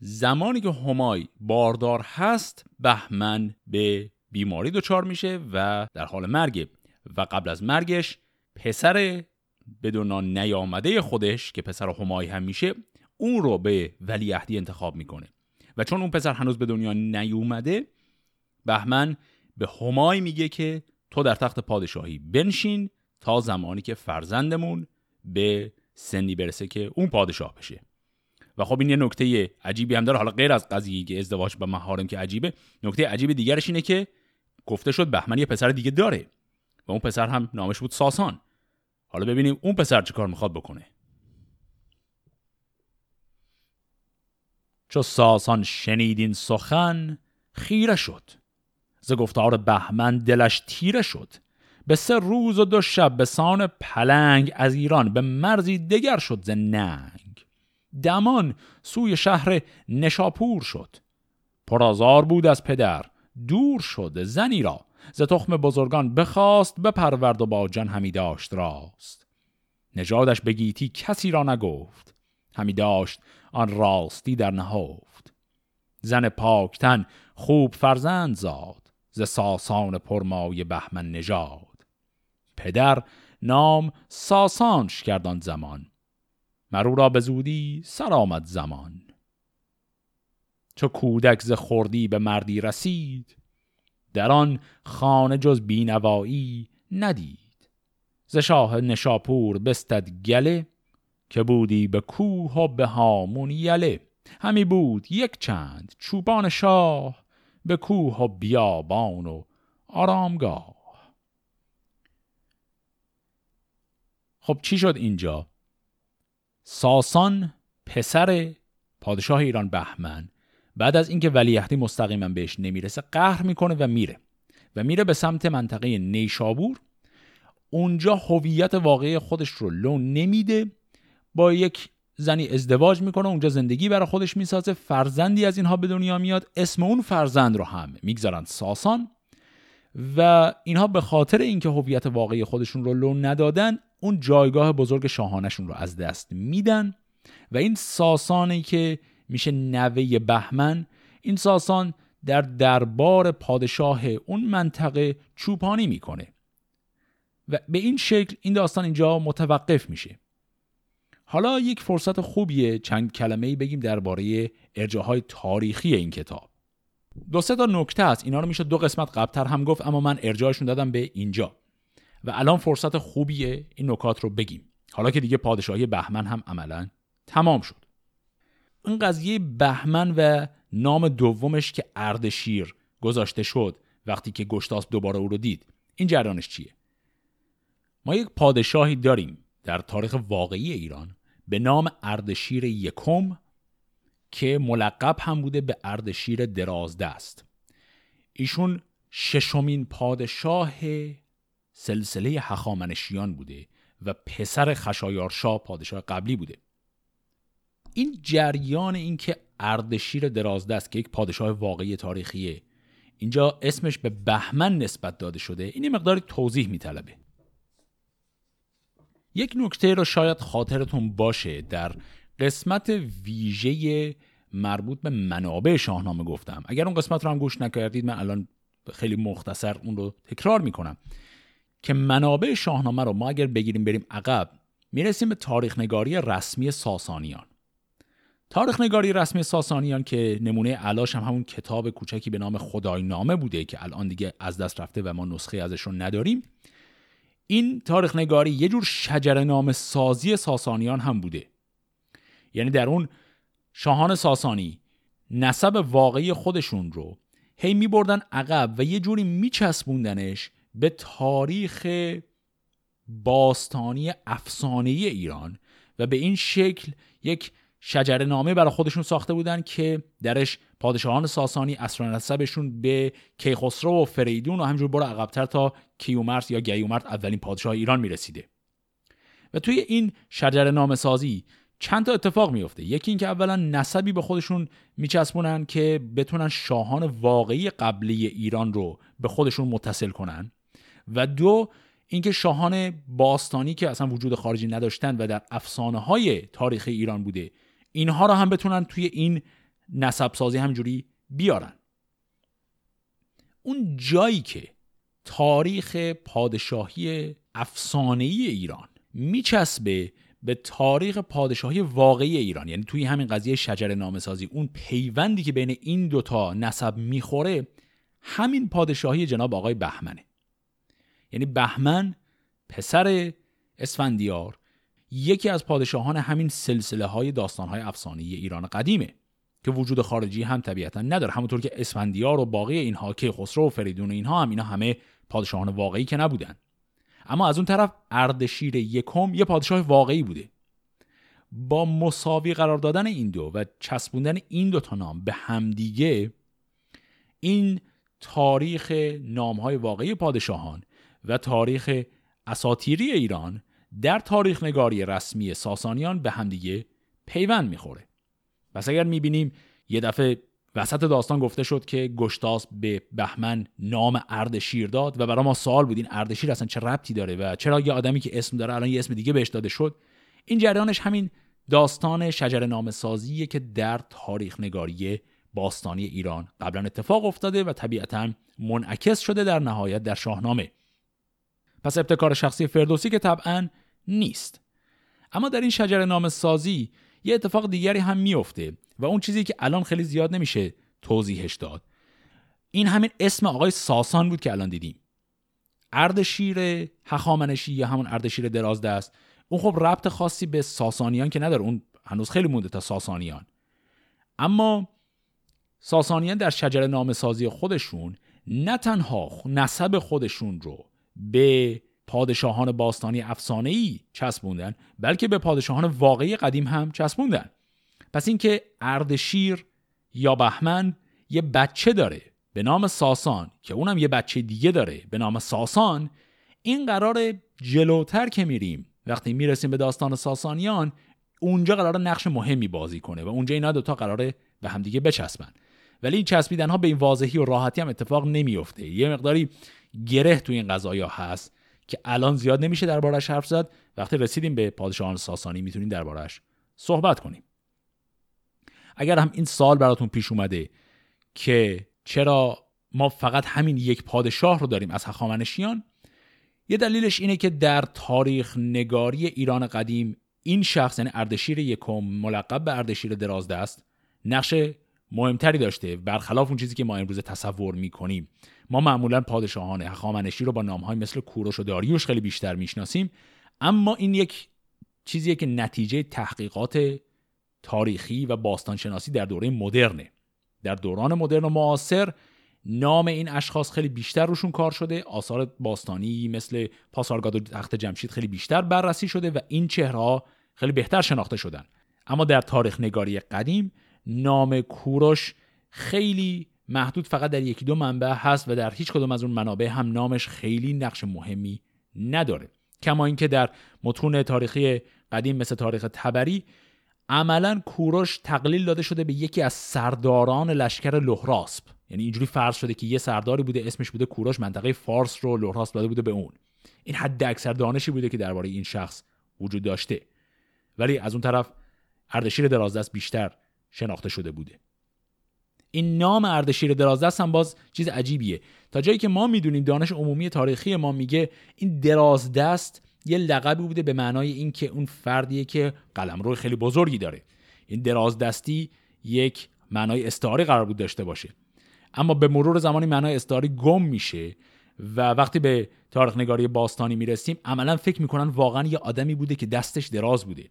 زمانی که همای باردار هست بهمن به بیماری دچار میشه و در حال مرگه و قبل از مرگش پسر بدون نیامده خودش که پسر همای هم میشه اون رو به ولیعهدی انتخاب می‌کنه. و چون اون پسر هنوز به دنیا نیومده بهمن به همای میگه که تو در تخت پادشاهی بنشین تا زمانی که فرزندمون به سنی برسه که اون پادشاه بشه. و خب این یه نکته عجیبی هم داره. حالا غیر از قضیه که ازدواج با محارم که عجیبه نکته عجیب دیگرش اینه که گفته شد بهمن یه پسر دیگه داره و اون پسر هم نامش بود ساسان. حالا ببینیم اون پسر چه کار می‌خواد بکنه. چو ساسان شنیدین سخن خیره شد. ز گفتار بهمن دلش تیره شد. به سه روز و دو شب به سان پلنگ از ایران به مرزی دگر شد ز ننگ. دمان سوی شهر نشاپور شد. پرازار بود از پدر دور شد زنی را. ز تخم بزرگان بخواست بپرورد و با جان همی داشت راست. نژادش به گیتی کسی را نگفت. همی داشت آن راستی در نهفت. زن پاکتن خوب فرزند زاد ز ساسان پرمای بهمن نژاد. پدر نام ساسانش کردان زمان. مرو را به زودی سر زمان. چو کودک ز خوردی به مردی رسید در آن خانه جز بینوایی ندید. ز شاه نشاپور بستد گله که بودی به کوه و به هامون یله. همی بود یک چند چوبان شاه به کوه و بیابان و آرامگاه. خب چی شد اینجا؟ ساسان پسر پادشاه ایران بهمن بعد از اینکه ولیعهدی مستقیما بهش نمی‌رسه قهر می‌کنه و میره و میره به سمت منطقه نیشابور. اونجا هویت واقعی خودش رو لو نمیده با یک زنی ازدواج می‌کنه اونجا زندگی برای خودش می‌سازه فرزندی از اینها به دنیا میاد اسم اون فرزند رو هم می‌گذارن ساسان و اینها به خاطر اینکه هویت واقعی خودشون رو لو ندادن اون جایگاه بزرگ شاهانشون رو از دست میدن و این ساسانی که میشه نوه بهمن این ساسان در دربار پادشاه اون منطقه چوپانی می‌کنه. و به این شکل این داستان اینجا متوقف میشه. حالا یک فرصت خوبیه چند کلمه بگیم درباره ارجاهای تاریخی این کتاب. دو سه تا نکته است اینا رو میشه دو قسمت قبلتر هم گفت اما من ارجاعشون دادم به اینجا. و الان فرصت خوبیه این نکات رو بگیم. حالا که دیگه پادشاهی بهمن هم عملا تمام شد. این قضیه بهمن و نام دومش که اردشیر گذاشته شد وقتی که گشتاس دوباره او رو دید این جریانش چیه؟ ما یک پادشاهی داریم در تاریخ واقعی ایران به نام اردشیر یکم که ملقب هم بوده به اردشیر درازدست ایشون ششمین پادشاه سلسله هخامنشیان بوده و پسر خشایارشا پادشاه قبلی بوده. این جریان اینکه اردشیر درازدست که یک پادشاه واقعی تاریخیه اینجا اسمش به بهمن نسبت داده شده این مقداری توضیح میطلبه. یک نکته رو شاید خاطرتون باشه در قسمت ویژه مربوط به منابع شاهنامه گفتم. اگر اون قسمت رو هم گوش نکردید من الان خیلی مختصر اون رو تکرار می‌کنم. که منابع شاهنامه رو ما اگر بگیریم بریم عقب می‌رسیم به تاریخ نگاری رسمی ساسانیان. تاریخ نگاری رسمی ساسانیان که نمونه علاش هم همون کتاب کوچکی به نام خدای نامه بوده که الان دیگه از دست رفته و ما نسخه ازش رو نداریم. این تاریخ نگاری یه جور شجر نام سازی ساسانیان هم بوده. یعنی در اون شاهان ساسانی نسب واقعی خودشون رو هی می بردن عقب و یه جوری میچسبوندنش به تاریخ باستانی افسانه ایران و به این شکل یک شجر نامه برای خودشون ساخته بودن که درش پادشاهان ساسانی اصر نسبشون به کیخسرو و فریدون و همجور برو عقبتر تا کیومرت یا گیومرت اولین پادشاه ایران می‌رسیده. و توی این شجر نامه سازی چند تا اتفاق میفته یکی اینکه اولا نسبی به خودشون میچسبونن که بتونن شاهان واقعی قبلی ایران رو به خودشون متصل کنن. و دو اینکه شاهان باستانی که اصلا وجود خارجی نداشتن و در افسانه های تاریخ ایران بوده اینها رو هم بتونن توی این نسب سازی همجوری بیارن. اون جایی که تاریخ پادشاهی افسانه ایران میچسبه به تاریخ پادشاهی واقعی ایران یعنی توی همین قضیه شجر نامسازی اون پیوندی که بین این دوتا نسب می‌خوره همین پادشاهی جناب آقای بهمنه. یعنی بهمن پسر اسفندیار یکی از پادشاهان همین سلسله های داستان های افسانه ایران قدیمه که وجود خارجی هم طبیعتا نداره. همونطور که اسفندیار و باقی اینها که خسرو و فریدون و اینها هم اینا همه پادشاهان واقعی که نبودن. اما از اون طرف اردشیر یکم یه پادشاه واقعی بوده. با مساوی قرار دادن این دو و چسبوندن این دو تا نام به همدیگه این تاریخ نامهای واقعی پادشاهان و تاریخ اساتیری ایران در تاریخ نگاری رسمی ساسانیان به همدیگه پیوند می‌خوره. پس اگر می‌بینیم یه دفعه وسط داستان گفته شد که گشتاس به بهمن نام اردشیر داد و برای ما سوال بود این اردشیر اصلا چه ربطی داره و چرا یه آدمی که اسم داره الان یه اسم دیگه بهش داده شد؟ این جریانش همین داستان شجر نام سازیه که در تاریخ نگاری باستانی ایران قبلا اتفاق افتاده و طبیعتا منعکس شده در نهایت در شاهنامه. پس ابتکار شخصی فردوسی که طبعا نیست. اما در این شجر نام سازی یه اتفاق دیگری هم میفته و اون چیزی که الان خیلی زیاد نمیشه توضیحش داد. این همین اسم آقای ساسان بود که الان دیدیم. اردشیر هخامنشی یا همون اردشیر درازدست. اون خب ربط خاصی به ساسانیان که نداره. اون هنوز خیلی مونده تا ساسانیان. اما ساسانیان در شجر نام سازی خودشون نه تنها نسب خودشون رو به پادشاهان باستانی افسانه ای چسبوندن بلکه به پادشاهان واقعی قدیم هم چسبوندن. پس اینکه اردشیر یا بهمن یه بچه داره به نام ساسان که اونم یه بچه دیگه داره به نام ساسان این قرار جلوتر که میریم وقتی می‌رسیم به داستان ساسانیان اونجا قرار نقش مهمی بازی کنه و اونجا اینا دوتا قراره به همدیگه بچسبن. ولی این چسبیدن ها به این واضحی و راحتی هم اتفاق نمیفته یه مقداری گره تو این قضایا هست که الان زیاد نمیشه دربارش حرف زد. وقتی رسیدیم به پادشاهان ساسانی می‌تونیم دربارش صحبت کنیم. اگر هم این سال براتون پیش اومده که چرا ما فقط همین یک پادشاه رو داریم از هخامنشیان یه دلیلش اینه که در تاریخ نگاری ایران قدیم این شخص یعنی اردشیر یکم ملقب به اردشیر درازدست نقش مهمتری داشته برخلاف اون چیزی که ما امروز تصور می‌کنیم. ما معمولا پادشاهان هخامنشی رو با نامهای مثل کوروش و داریوش خیلی بیشتر می‌شناسیم اما این یک چیزیه که نتیجه تحقیقات تاریخی و باستانشناسی در دوره مدرنه. در دوران مدرن و معاصر نام این اشخاص خیلی بیشتر روشون کار شده آثار باستانی مثل پاسارگاد و تخت جمشید خیلی بیشتر بررسی شده و این چهره خیلی بهتر شناخته شدن. اما در تاریخ نگاری قدیم نام کوروش خیلی محدود فقط در یکی دو منبع هست و در هیچ کدوم از اون منابع هم نامش خیلی نقش مهمی نداره. کما اینکه در متون تاریخی قدیم مثل تاریخ تبری عملا کوروش تقلیل داده شده به یکی از سرداران لشکر لهراسب یعنی اینجوری فرض شده که یه سرداری بوده اسمش بوده کوروش منطقه فارس رو لهراسب داده بوده به اون. این حد اکثر دانشی بوده که درباره این شخص وجود داشته. ولی از اون طرف اردشیر درازدست بیشتر شناخته شده بوده. این نام اردشیر درازدست هم باز چیز عجیبیه. تا جایی که ما می‌دونیم دانش عمومی تاریخی ما میگه این درازدست یه لقبی بوده به معنای اینکه اون فردیه که قلمرو خیلی بزرگی داره. این درازدستی یک معنای استعاری قرار بود داشته باشه. اما به مرور زمانی معنای استعاری گم میشه و وقتی به تاریخ نگاری باستانی می‌رسیم عملا فکر می‌کنن واقعا یه آدمی بوده که دستش دراز بوده.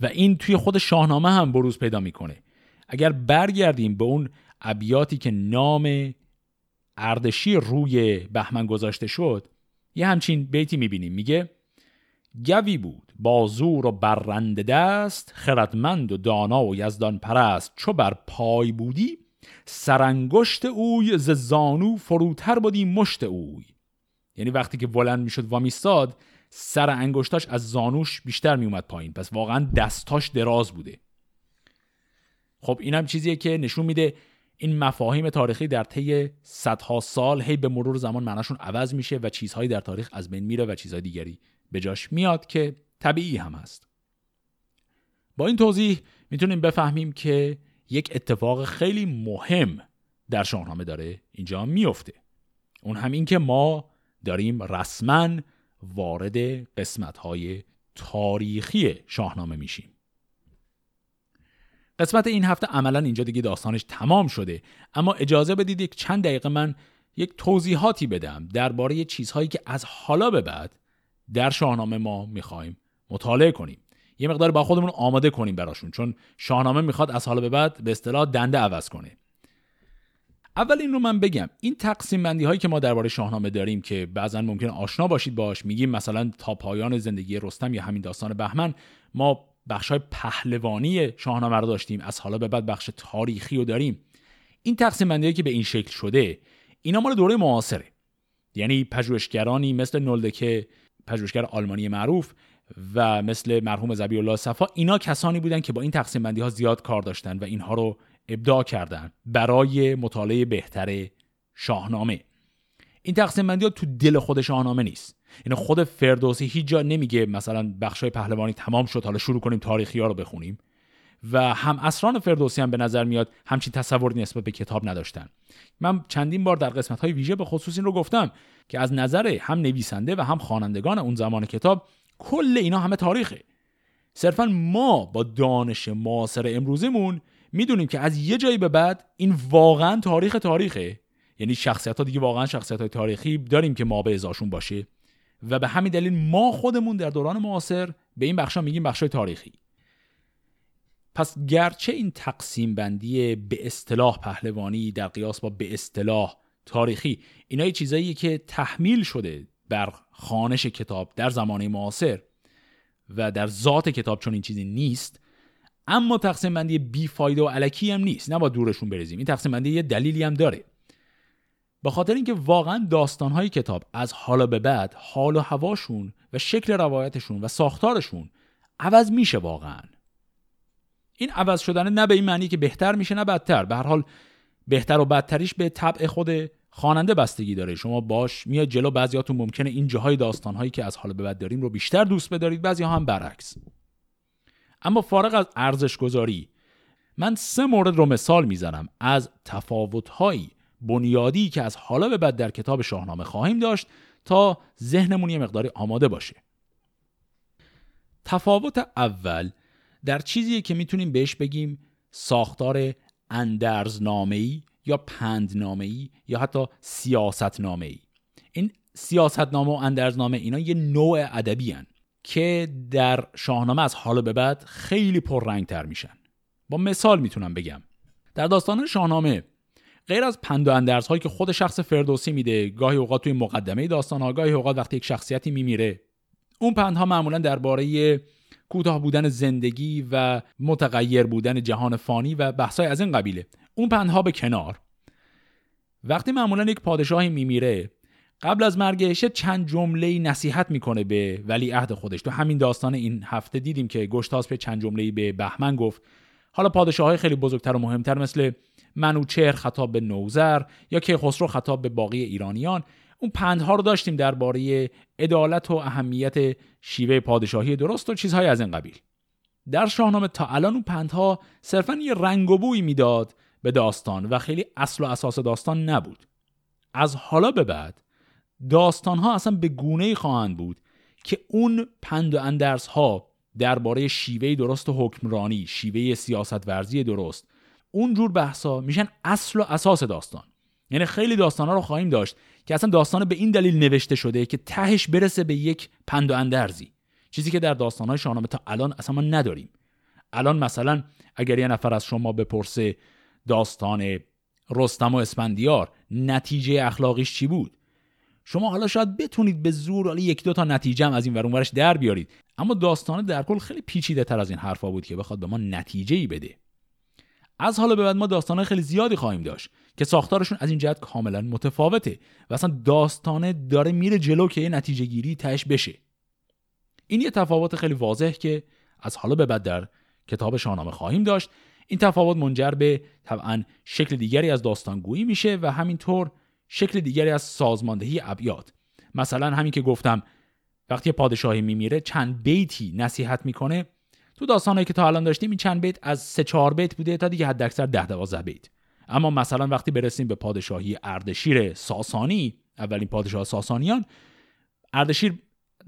و این توی خود شاهنامه هم بروز پیدا می‌کنه. اگر برگردیم به اون ابیاتی که نام اردشی روی بهمن گذاشته شد یه همچین بیتی می‌بینیم. میگه گوی بود با زور و برنده دست خردمند و دانا و یزدان پرست. چو بر پای بودی سرانگشت اوی ز زانو فروتر بودی مشت اوی. یعنی وقتی که بلند می‌شد وامیستاد سر انگشتاش از زانوش بیشتر میومد پایین. پس واقعا دستاش دراز بوده. خب اینم چیزیه که نشون میده این مفاهیم تاریخی در طی صدها سال هی به مرور زمان معناشون عوض میشه و چیزهایی در تاریخ از بین میره و چیزهای دیگری به جاش میاد که طبیعی هم هست. با این توضیح می‌تونیم بفهمیم که یک اتفاق خیلی مهم در شاهنامه داره اینجا میفته اون هم این که ما داریم رسما وارد قسمت های تاریخی شاهنامه میشیم. قسمت این هفته عملا اینجا دیگه داستانش تمام شده اما اجازه بدید یک چند دقیقه من یک توضیحاتی بدم درباره چیزهایی که از حالا به بعد در شاهنامه ما می‌خوایم مطالعه کنیم. یه مقدار با خودمون آماده کنیم براشون چون شاهنامه می‌خواد از حالا به بعد به اصطلاح دنده عوض کنه. اول این رو من بگم. این تقسیم بندی هایی که ما درباره شاهنامه داریم که بعضا ممکن آشنا باشید باش میگیم مثلا تا پایان زندگی رستم یا همین داستان بهمن ما بخش های پهلوانی شاهنامه رو داشتیم از حالا به بعد بخش تاریخی رو داریم. این تقسیم بندی که به این شکل شده اینا مال دوره معاصره. یعنی پژوهشگرانی مثل نولدکه پژوهشگر آلمانی معروف و مثل مرحوم زبی الله صفا اینا کسانی بودن که با این تقسیم بندی ها زیاد کار داشتن و اینها رو ابداع کردن برای مطالعه بهتر شاهنامه. این تقسیم بندی تو دل خود شاهنامه نیست. این خود فردوسی هیچ جا نمیگه مثلا بخشای پهلوانی تمام شد حالا شروع کنیم تاریخی ها رو بخونیم. و هم اسران فردوسی هم به نظر میاد همچین تصوری نسبت به کتاب نداشتن. من چندین بار در قسمت های ویژه به خصوص این رو گفتم که از نظر هم نویسنده و هم خوانندگان اون زمان کتاب کل اینا همه تاریخه. صرفا ما با دانش معاصر امروزمون می‌دونیم که از یه جایی به بعد این واقعا تاریخ تاریخه. یعنی شخصیت ها دیگه واقعا شخصیت های تاریخی داریم که ما به ازاشون باشه. و به همین دلیل ما خودمون در دوران معاصر به این بخشا میگیم بخشای تاریخی. پس گرچه این تقسیم بندی به اصطلاح پهلوانی در قیاس با به اصطلاح تاریخی اینا چیزایی که تحمیل شده بر خانش کتاب در زمانه معاصر و در ذات کتاب چون این چیزی نیست اما تقسیم بندی بی فایده و علکی هم نیست. نباید دورشون بریزیم. این تقسیم بندی یه دلیلی هم داره. به خاطر اینکه واقعا داستانهای کتاب از حالا به بعد حال و هواشون و شکل روایتشون و ساختارشون عوض میشه واقعا. این عوض شدن نه به این معنی که بهتر میشه نه بدتر. به هر حال بهتر و بدتریش به طبع خود خواننده بستگی داره. شما باش میاد جلو بعضیاتون ممکنه این جاهای داستانهایی که از حالا به بعد داریم رو بیشتر دوست بدارید بعضی هم برعکس. اما فارغ از ارزش گذاری من سه مورد رو مثال می‌زنم. از تفاوتهایی بنیادی که از حالا به بعد در کتاب شاهنامه خواهیم داشت تا ذهنمون یه مقداری آماده باشه. تفاوت اول در چیزی که می‌تونیم بهش بگیم ساختار اندرزنامه‌ای یا پندنامه‌ای یا حتی سیاستنامه‌ای. این سیاستنامه و اندرزنامه اینا یه نوع ادبی که در شاهنامه از حال به بعد خیلی پررنگتر میشن. با مثال می‌تونم بگم. در داستان شاهنامه غیر از پند و اندرز هایی که خود شخص فردوسی میده گاهی اوقات توی مقدمه داستان ها گاهی اوقات وقتی یک شخصیتی میمیره اون پندها معمولا درباره کوتاه بودن زندگی و متغیر بودن جهان فانی و بحثای از این قبیله. اون پندها به کنار. وقتی معمولا یک پادشاهی میمیره قبل از مرگش چند جمله نصیحت می‌کنه به ولی عهد خودش. تو همین داستان این هفته دیدیم که به چند جمله به بهمن گفت. حالا پادشاه های خیلی بزرگتر و مهمتر مثل منوچهر خطاب به نوزر یا که خسرو خطاب به باقی ایرانیان. اون پندها رو داشتیم درباره عدالت و اهمیت شیوه پادشاهی درست و چیزهای از این قبیل. در شاهنامه تا الان اون پندها صرفا یه رنگ و بوی می‌داد به داستان و خیلی اصل و اساس داستان نبود. از حالا به بعد داستان ها اصلا به گونه خواهند بود که اون پند و اندرس ها درباره شیوه درست حکمرانی شیوه سیاست ورزی درست اونجور بحثا میشن اصل و اساس داستان. یعنی خیلی داستانا رو خواهیم داشت که اصلا داستان به این دلیل نوشته شده که تهش برسه به یک پند و اندرزی. چیزی که در داستانهای شاهنامه تا الان اصلا ما نداریم. الان مثلا اگر یه نفر از شما بپرسه داستان رستم و اسفندیار نتیجه اخلاقیش چی بود؟ شما حالا شاید بتونید به زور حالا یک دو تا نتیجه هم از این ورون ورش در بیارید. اما داستان در کل خیلی پیچیده تر از این حرفا بود که بخواد به ما نتیجه ای بده. از حالا به بعد ما داستان خیلی زیادی خواهیم داشت که ساختارشون از این جهت کاملا متفاوته و اصلا داستانه داره میره جلو که یه نتیجه گیری تهش بشه. این یه تفاوت خیلی واضح که از حالا به بعد در کتاب شاهنامه خواهیم داشت. این تفاوت منجر به طبعا شکل دیگری از داستانگویی میشه و همینطور شکل دیگری از سازماندهی ابیات. مثلا همین که گفتم وقتی پادشاهی میمیره چند بیتی نصیحت می‌کنه. تو داستانهایی که تا الان داشتیم این چند بیت از سه چهار بیت بوده تا دیگه حداکثر ده دوازده بیت. اما مثلا وقتی برسیم به پادشاهی اردشیر ساسانی اولین پادشاه ساسانیان اردشیر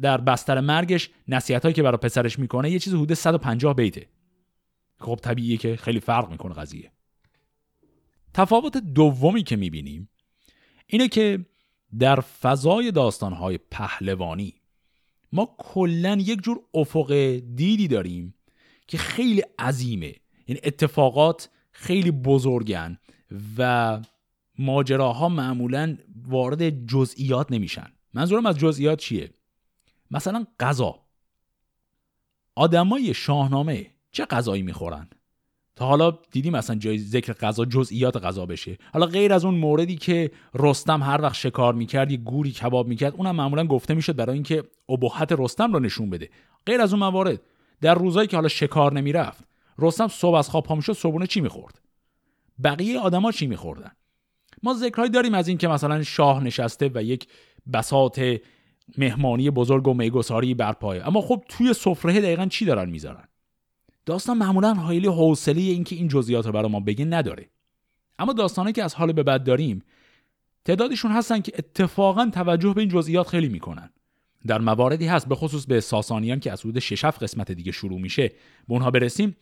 در بستر مرگش نصیحت هایی که برای پسرش می‌کنه یه چیز حدود 150 بیته. خب طبیعیه که خیلی فرق می‌کنه قضیه. تفاوت دومی که می‌بینیم اینه که در فضای داستانهای پهلوانی ما کلا یک جور افق دیدی داریم که خیلی عظیمه. یعنی اتفاقات خیلی بزرگن و ماجراها معمولا وارد جزئیات نمیشن. منظورم از جزئیات چیه؟ مثلا غذا. آدمای شاهنامه چه غذایی می‌خورن؟ تا حالا دیدیم مثلا جای ذکر غذا جزئیات غذا بشه. حالا غیر از اون موردی که رستم هر وقت شکار می‌کرد یه گوری کباب می‌کرد اونم معمولا گفته می‌شد برای اینکه ابهت رستم رو نشون بده. غیر از اون موارد در روزایی که حالا شکار نمی‌رفت رستم صبح از خواب پا می‌شد صبحونه چی می‌خورد؟ بقیه آدما چی میخوردن؟ ما ذکرهایی داریم از این که مثلا شاه نشسته و یک بساط مهمانی بزرگ و میگساری برپایه اما خب توی سفره دقیقا چی دارن می‌ذارن؟ داستان معمولا خیلی حوصله اینکه این جزئیات رو برای ما بگه نداره. اما داستانی که از حال به بعد داریم تعدادشون هستن که اتفاقا توجه به این جزئیات خیلی می‌کنن. در مواردی هست به خصوص به ساسانیان که از حدود 6 قسمت دیگه شروع میشه به اونها برسیم.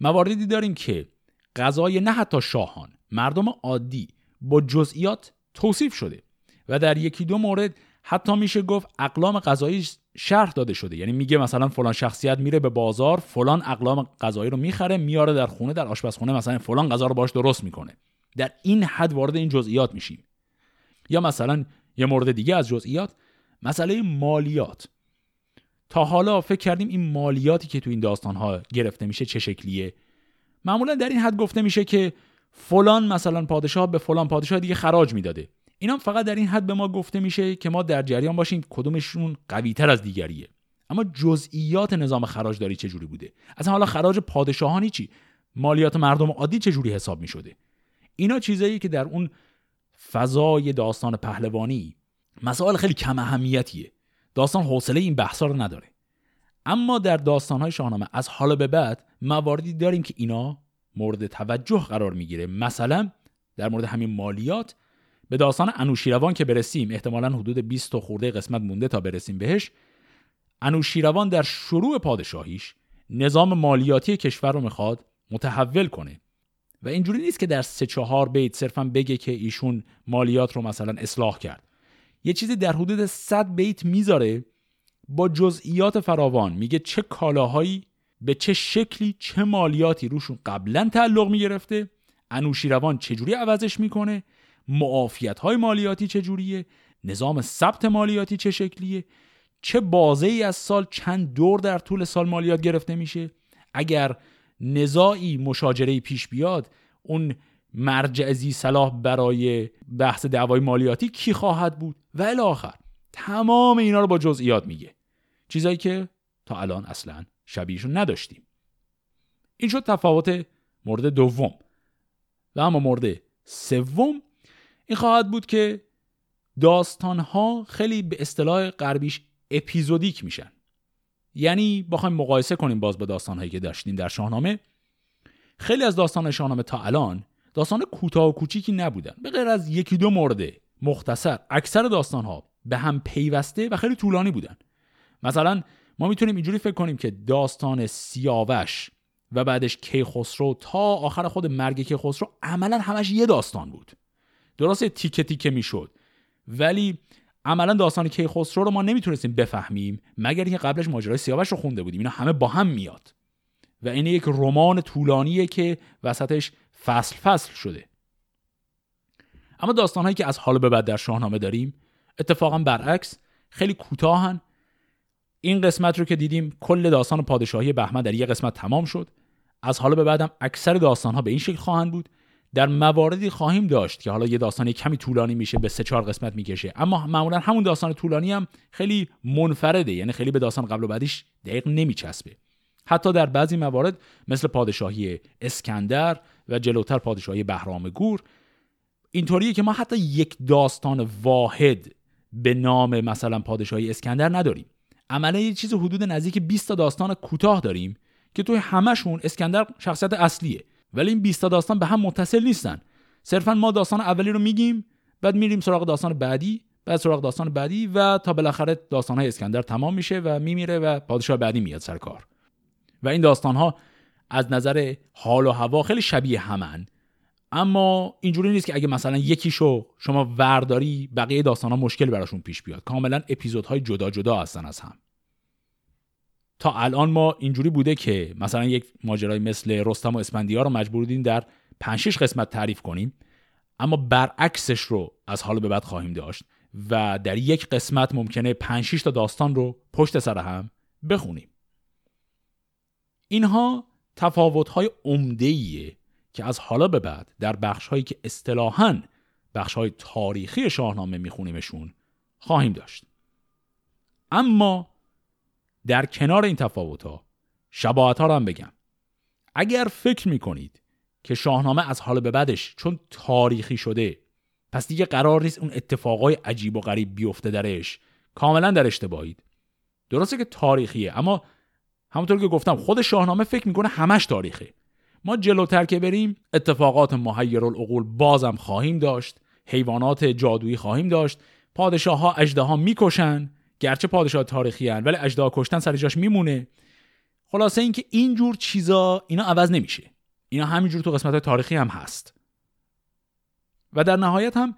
مواردی داریم که غذای نه حتی شاهان مردم عادی با جزئیات توصیف شده و در یکی دو مورد حتی میشه گفت اقلام غذایی شرح داده شده. یعنی میگه مثلا فلان شخصیت میره به بازار فلان اقلام غذایی رو می‌خره میاره در خونه در آشپزخونه مثلا فلان غذا رو باش درست می‌کنه. در این حد وارد این جزئیات میشیم. یا مثلا یه مورد دیگه از جزئیات مسئله مالیات. تا حالا فکر کردیم این مالیاتی که تو این داستان ها گرفته میشه چه شکلیه؟ معمولا در این حد گفته میشه که فلان مثلا پادشاه به فلان پادشاه دیگه خراج می‌داده. اینا فقط در این حد به ما گفته میشه که ما در جریان باشیم کدومشون قویتر از دیگریه. اما جزئیات نظام خراجداری چجوری بوده؟ اصلا حالا خراج پادشاهانی چی؟ مالیات مردم عادی چجوری حساب می‌شده؟ اینا چیزایی که در اون فضای داستان پهلوانی مسائل خیلی کم اهمیتیه. داستان حوصله این بحثا رو نداره. اما در داستانهای شاهنامه از حالا به بعد مواردی داریم که اینا مورد توجه قرار می‌گیره. مثلا در مورد همین مالیات به داستان انوشیروان که برسیم احتمالا حدود 20 تا خورده قسمت مونده تا برسیم بهش انوشیروان در شروع پادشاهیش نظام مالیاتی کشور رو می‌خواد متحول کنه. و اینجوری نیست که در سه چهار بیت صرفا بگه که ایشون مالیات رو مثلا اصلاح کرد. یه چیزی در حدود 100 بیت می‌ذاره با جزئیات فراوان. میگه چه کالاهایی به چه شکلی چه مالیاتی روشون قبلا تعلق می‌گرفته انوشیروان چجوری عوضش می‌کنه معافیت های مالیاتی چجوریه؟ نظام ثبت مالیاتی چه شکلیه؟ چه بازه ای از سال چند دور در طول سال مالیات گرفته میشه؟ اگر نزاعی مشاجره پیش بیاد اون مرجع زی صلاح برای بحث دعوای مالیاتی کی خواهد بود؟ و الاخر تمام اینا رو با جزئیات میگه. چیزایی که تا الان اصلا شبیهشون نداشتیم. این شد تفاوت مورد دوم. و اما مورد سوم این خواهد بود که داستانها خیلی به اصطلاح غربیش اپیزودیک میشن. یعنی بخوایم مقایسه کنیم باز با داستانهایی که داشتیم در شاهنامه. خیلی از داستان شاهنامه تا الان داستان کوتاه و کوچیکی نبودن. به غیر از یکی دو مورد مختصر. اکثر داستانها به هم پیوسته و خیلی طولانی بودن. مثلا ما می‌تونیم اینجوری فکر کنیم که داستان سیاوش و بعدش کیخسرو تا آخر خود مرگ کیخسرو عملا همش یه داستان بود. درسته تیکه تیکه می‌شد. ولی عملا داستان کیخسرو رو ما نمی‌تونستیم بفهمیم مگر اینکه قبلش ماجرای سیاوش رو خونده بودیم. اینا همه با هم میاد. و این یک رمان طولانیه که وسطش فصل فصل شده. اما داستانهایی که از حال به بعد در شاهنامه داریم اتفاقا برعکس خیلی کوتاهن. این قسمت رو که دیدیم کل داستان پادشاهی بهمن در یک قسمت تمام شد. از حالا به بعدم اکثر داستان ها به این شکل خواهند بود. در مواردی خواهیم داشت که حالا یه داستان کمی طولانی میشه به سه چهار قسمت می‌کشه. اما معمولا همون داستان طولانی هم خیلی منفرده یعنی خیلی به داستان قبل و بعدیش دقیق نمیچسبه. حتی در بعضی موارد مثل پادشاهی اسکندر و جلوتر پادشاهی بهرام گور اینطوریه که ما حتی یک داستان واحد به نام مثلا پادشاهی اسکندر نداریم. عملا یه چیز حدود نزدیک 20 تا داستان کوتاه داریم که توی همشون اسکندر شخصیت اصلیه. ولی این 20 تا داستان به هم متصل نیستن. صرفا ما داستان اولی رو میگیم بعد میریم سراغ داستان بعدی بعد سراغ داستان بعدی و تا بالاخره داستان های اسکندر تمام میشه و میمیره و پادشاه بعدی میاد سر کار. و این داستان ها از نظر حال و هوا خیلی شبیه همن. اما اینجوری نیست که اگه مثلا یکیشو شما ورداری بقیه داستان ها مشکل براشون پیش بیاد. کاملا اپیزودهای جدا جدا هستن از هم. تا الان ما اینجوری بوده که مثلا یک ماجرای مثل رستم و اسفندیار رو مجبور بودیم در 5 قسمت تعریف کنیم. اما برعکسش رو از حال به بعد خواهیم داشت و در یک قسمت ممکنه 5 تا داستان رو پشت سر هم بخونیم. اینها تفاوت‌های عمده‌ایه که از حالا به بعد در بخش‌هایی که اصطلاحاً بخش‌های تاریخی شاهنامه میخونیمشون خواهیم داشت. اما در کنار این تفاوت ها شباهت ها هم بگم. اگر فکر می‌کنید که شاهنامه از حال به بعدش چون تاریخی شده پس دیگه قرار نیست اون اتفاقای عجیب و غریب بیفته درش. کاملا در اشتباهید. درسته که تاریخیه اما همونطور که گفتم خود شاهنامه فکر می‌کنه همش تاریخه. ما جلوتر که بریم اتفاقات محیر العقول بازم خواهیم داشت حیوانات جادویی خواهیم داشت پادشاه ها اجده گرچه پادشاه تاریخی هن ولی اجدا کشتن سر جاش میمونه. خلاصه اینکه اینجور چیزا اینا عوض نمیشه. اینا همینجور تو قسمت تاریخی هم هست. و در نهایت هم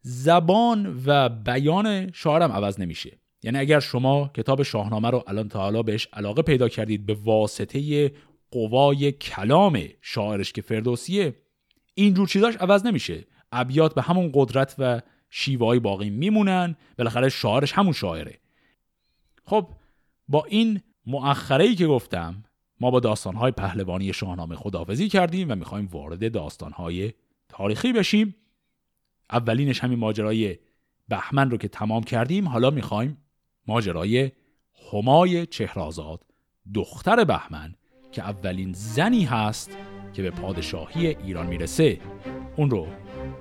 زبان و بیان شاعرم عوض نمیشه. یعنی اگر شما کتاب شاهنامه رو الان تا حالا بهش علاقه پیدا کردید به واسطه قوای کلام شاعرش که فردوسیه اینجور چیزاش عوض نمیشه. ابیات به همون قدرت و شیوه باقی میمونن. بالاخره شاعرش همون شاعره. خب با این مؤخره که گفتم ما با داستانهای پهلوانی شاهنامه خداحافظی کردیم و می‌خوایم وارد داستانهای تاریخی بشیم. اولینش همین ماجرای بهمن رو که تمام کردیم. حالا می‌خوایم ماجرای همای چهرازاد دختر بهمن که اولین زنی هست که به پادشاهی ایران می‌رسه. اون رو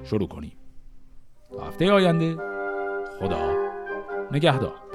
شروع کنیم. هفته آینده. خدا نگهدار.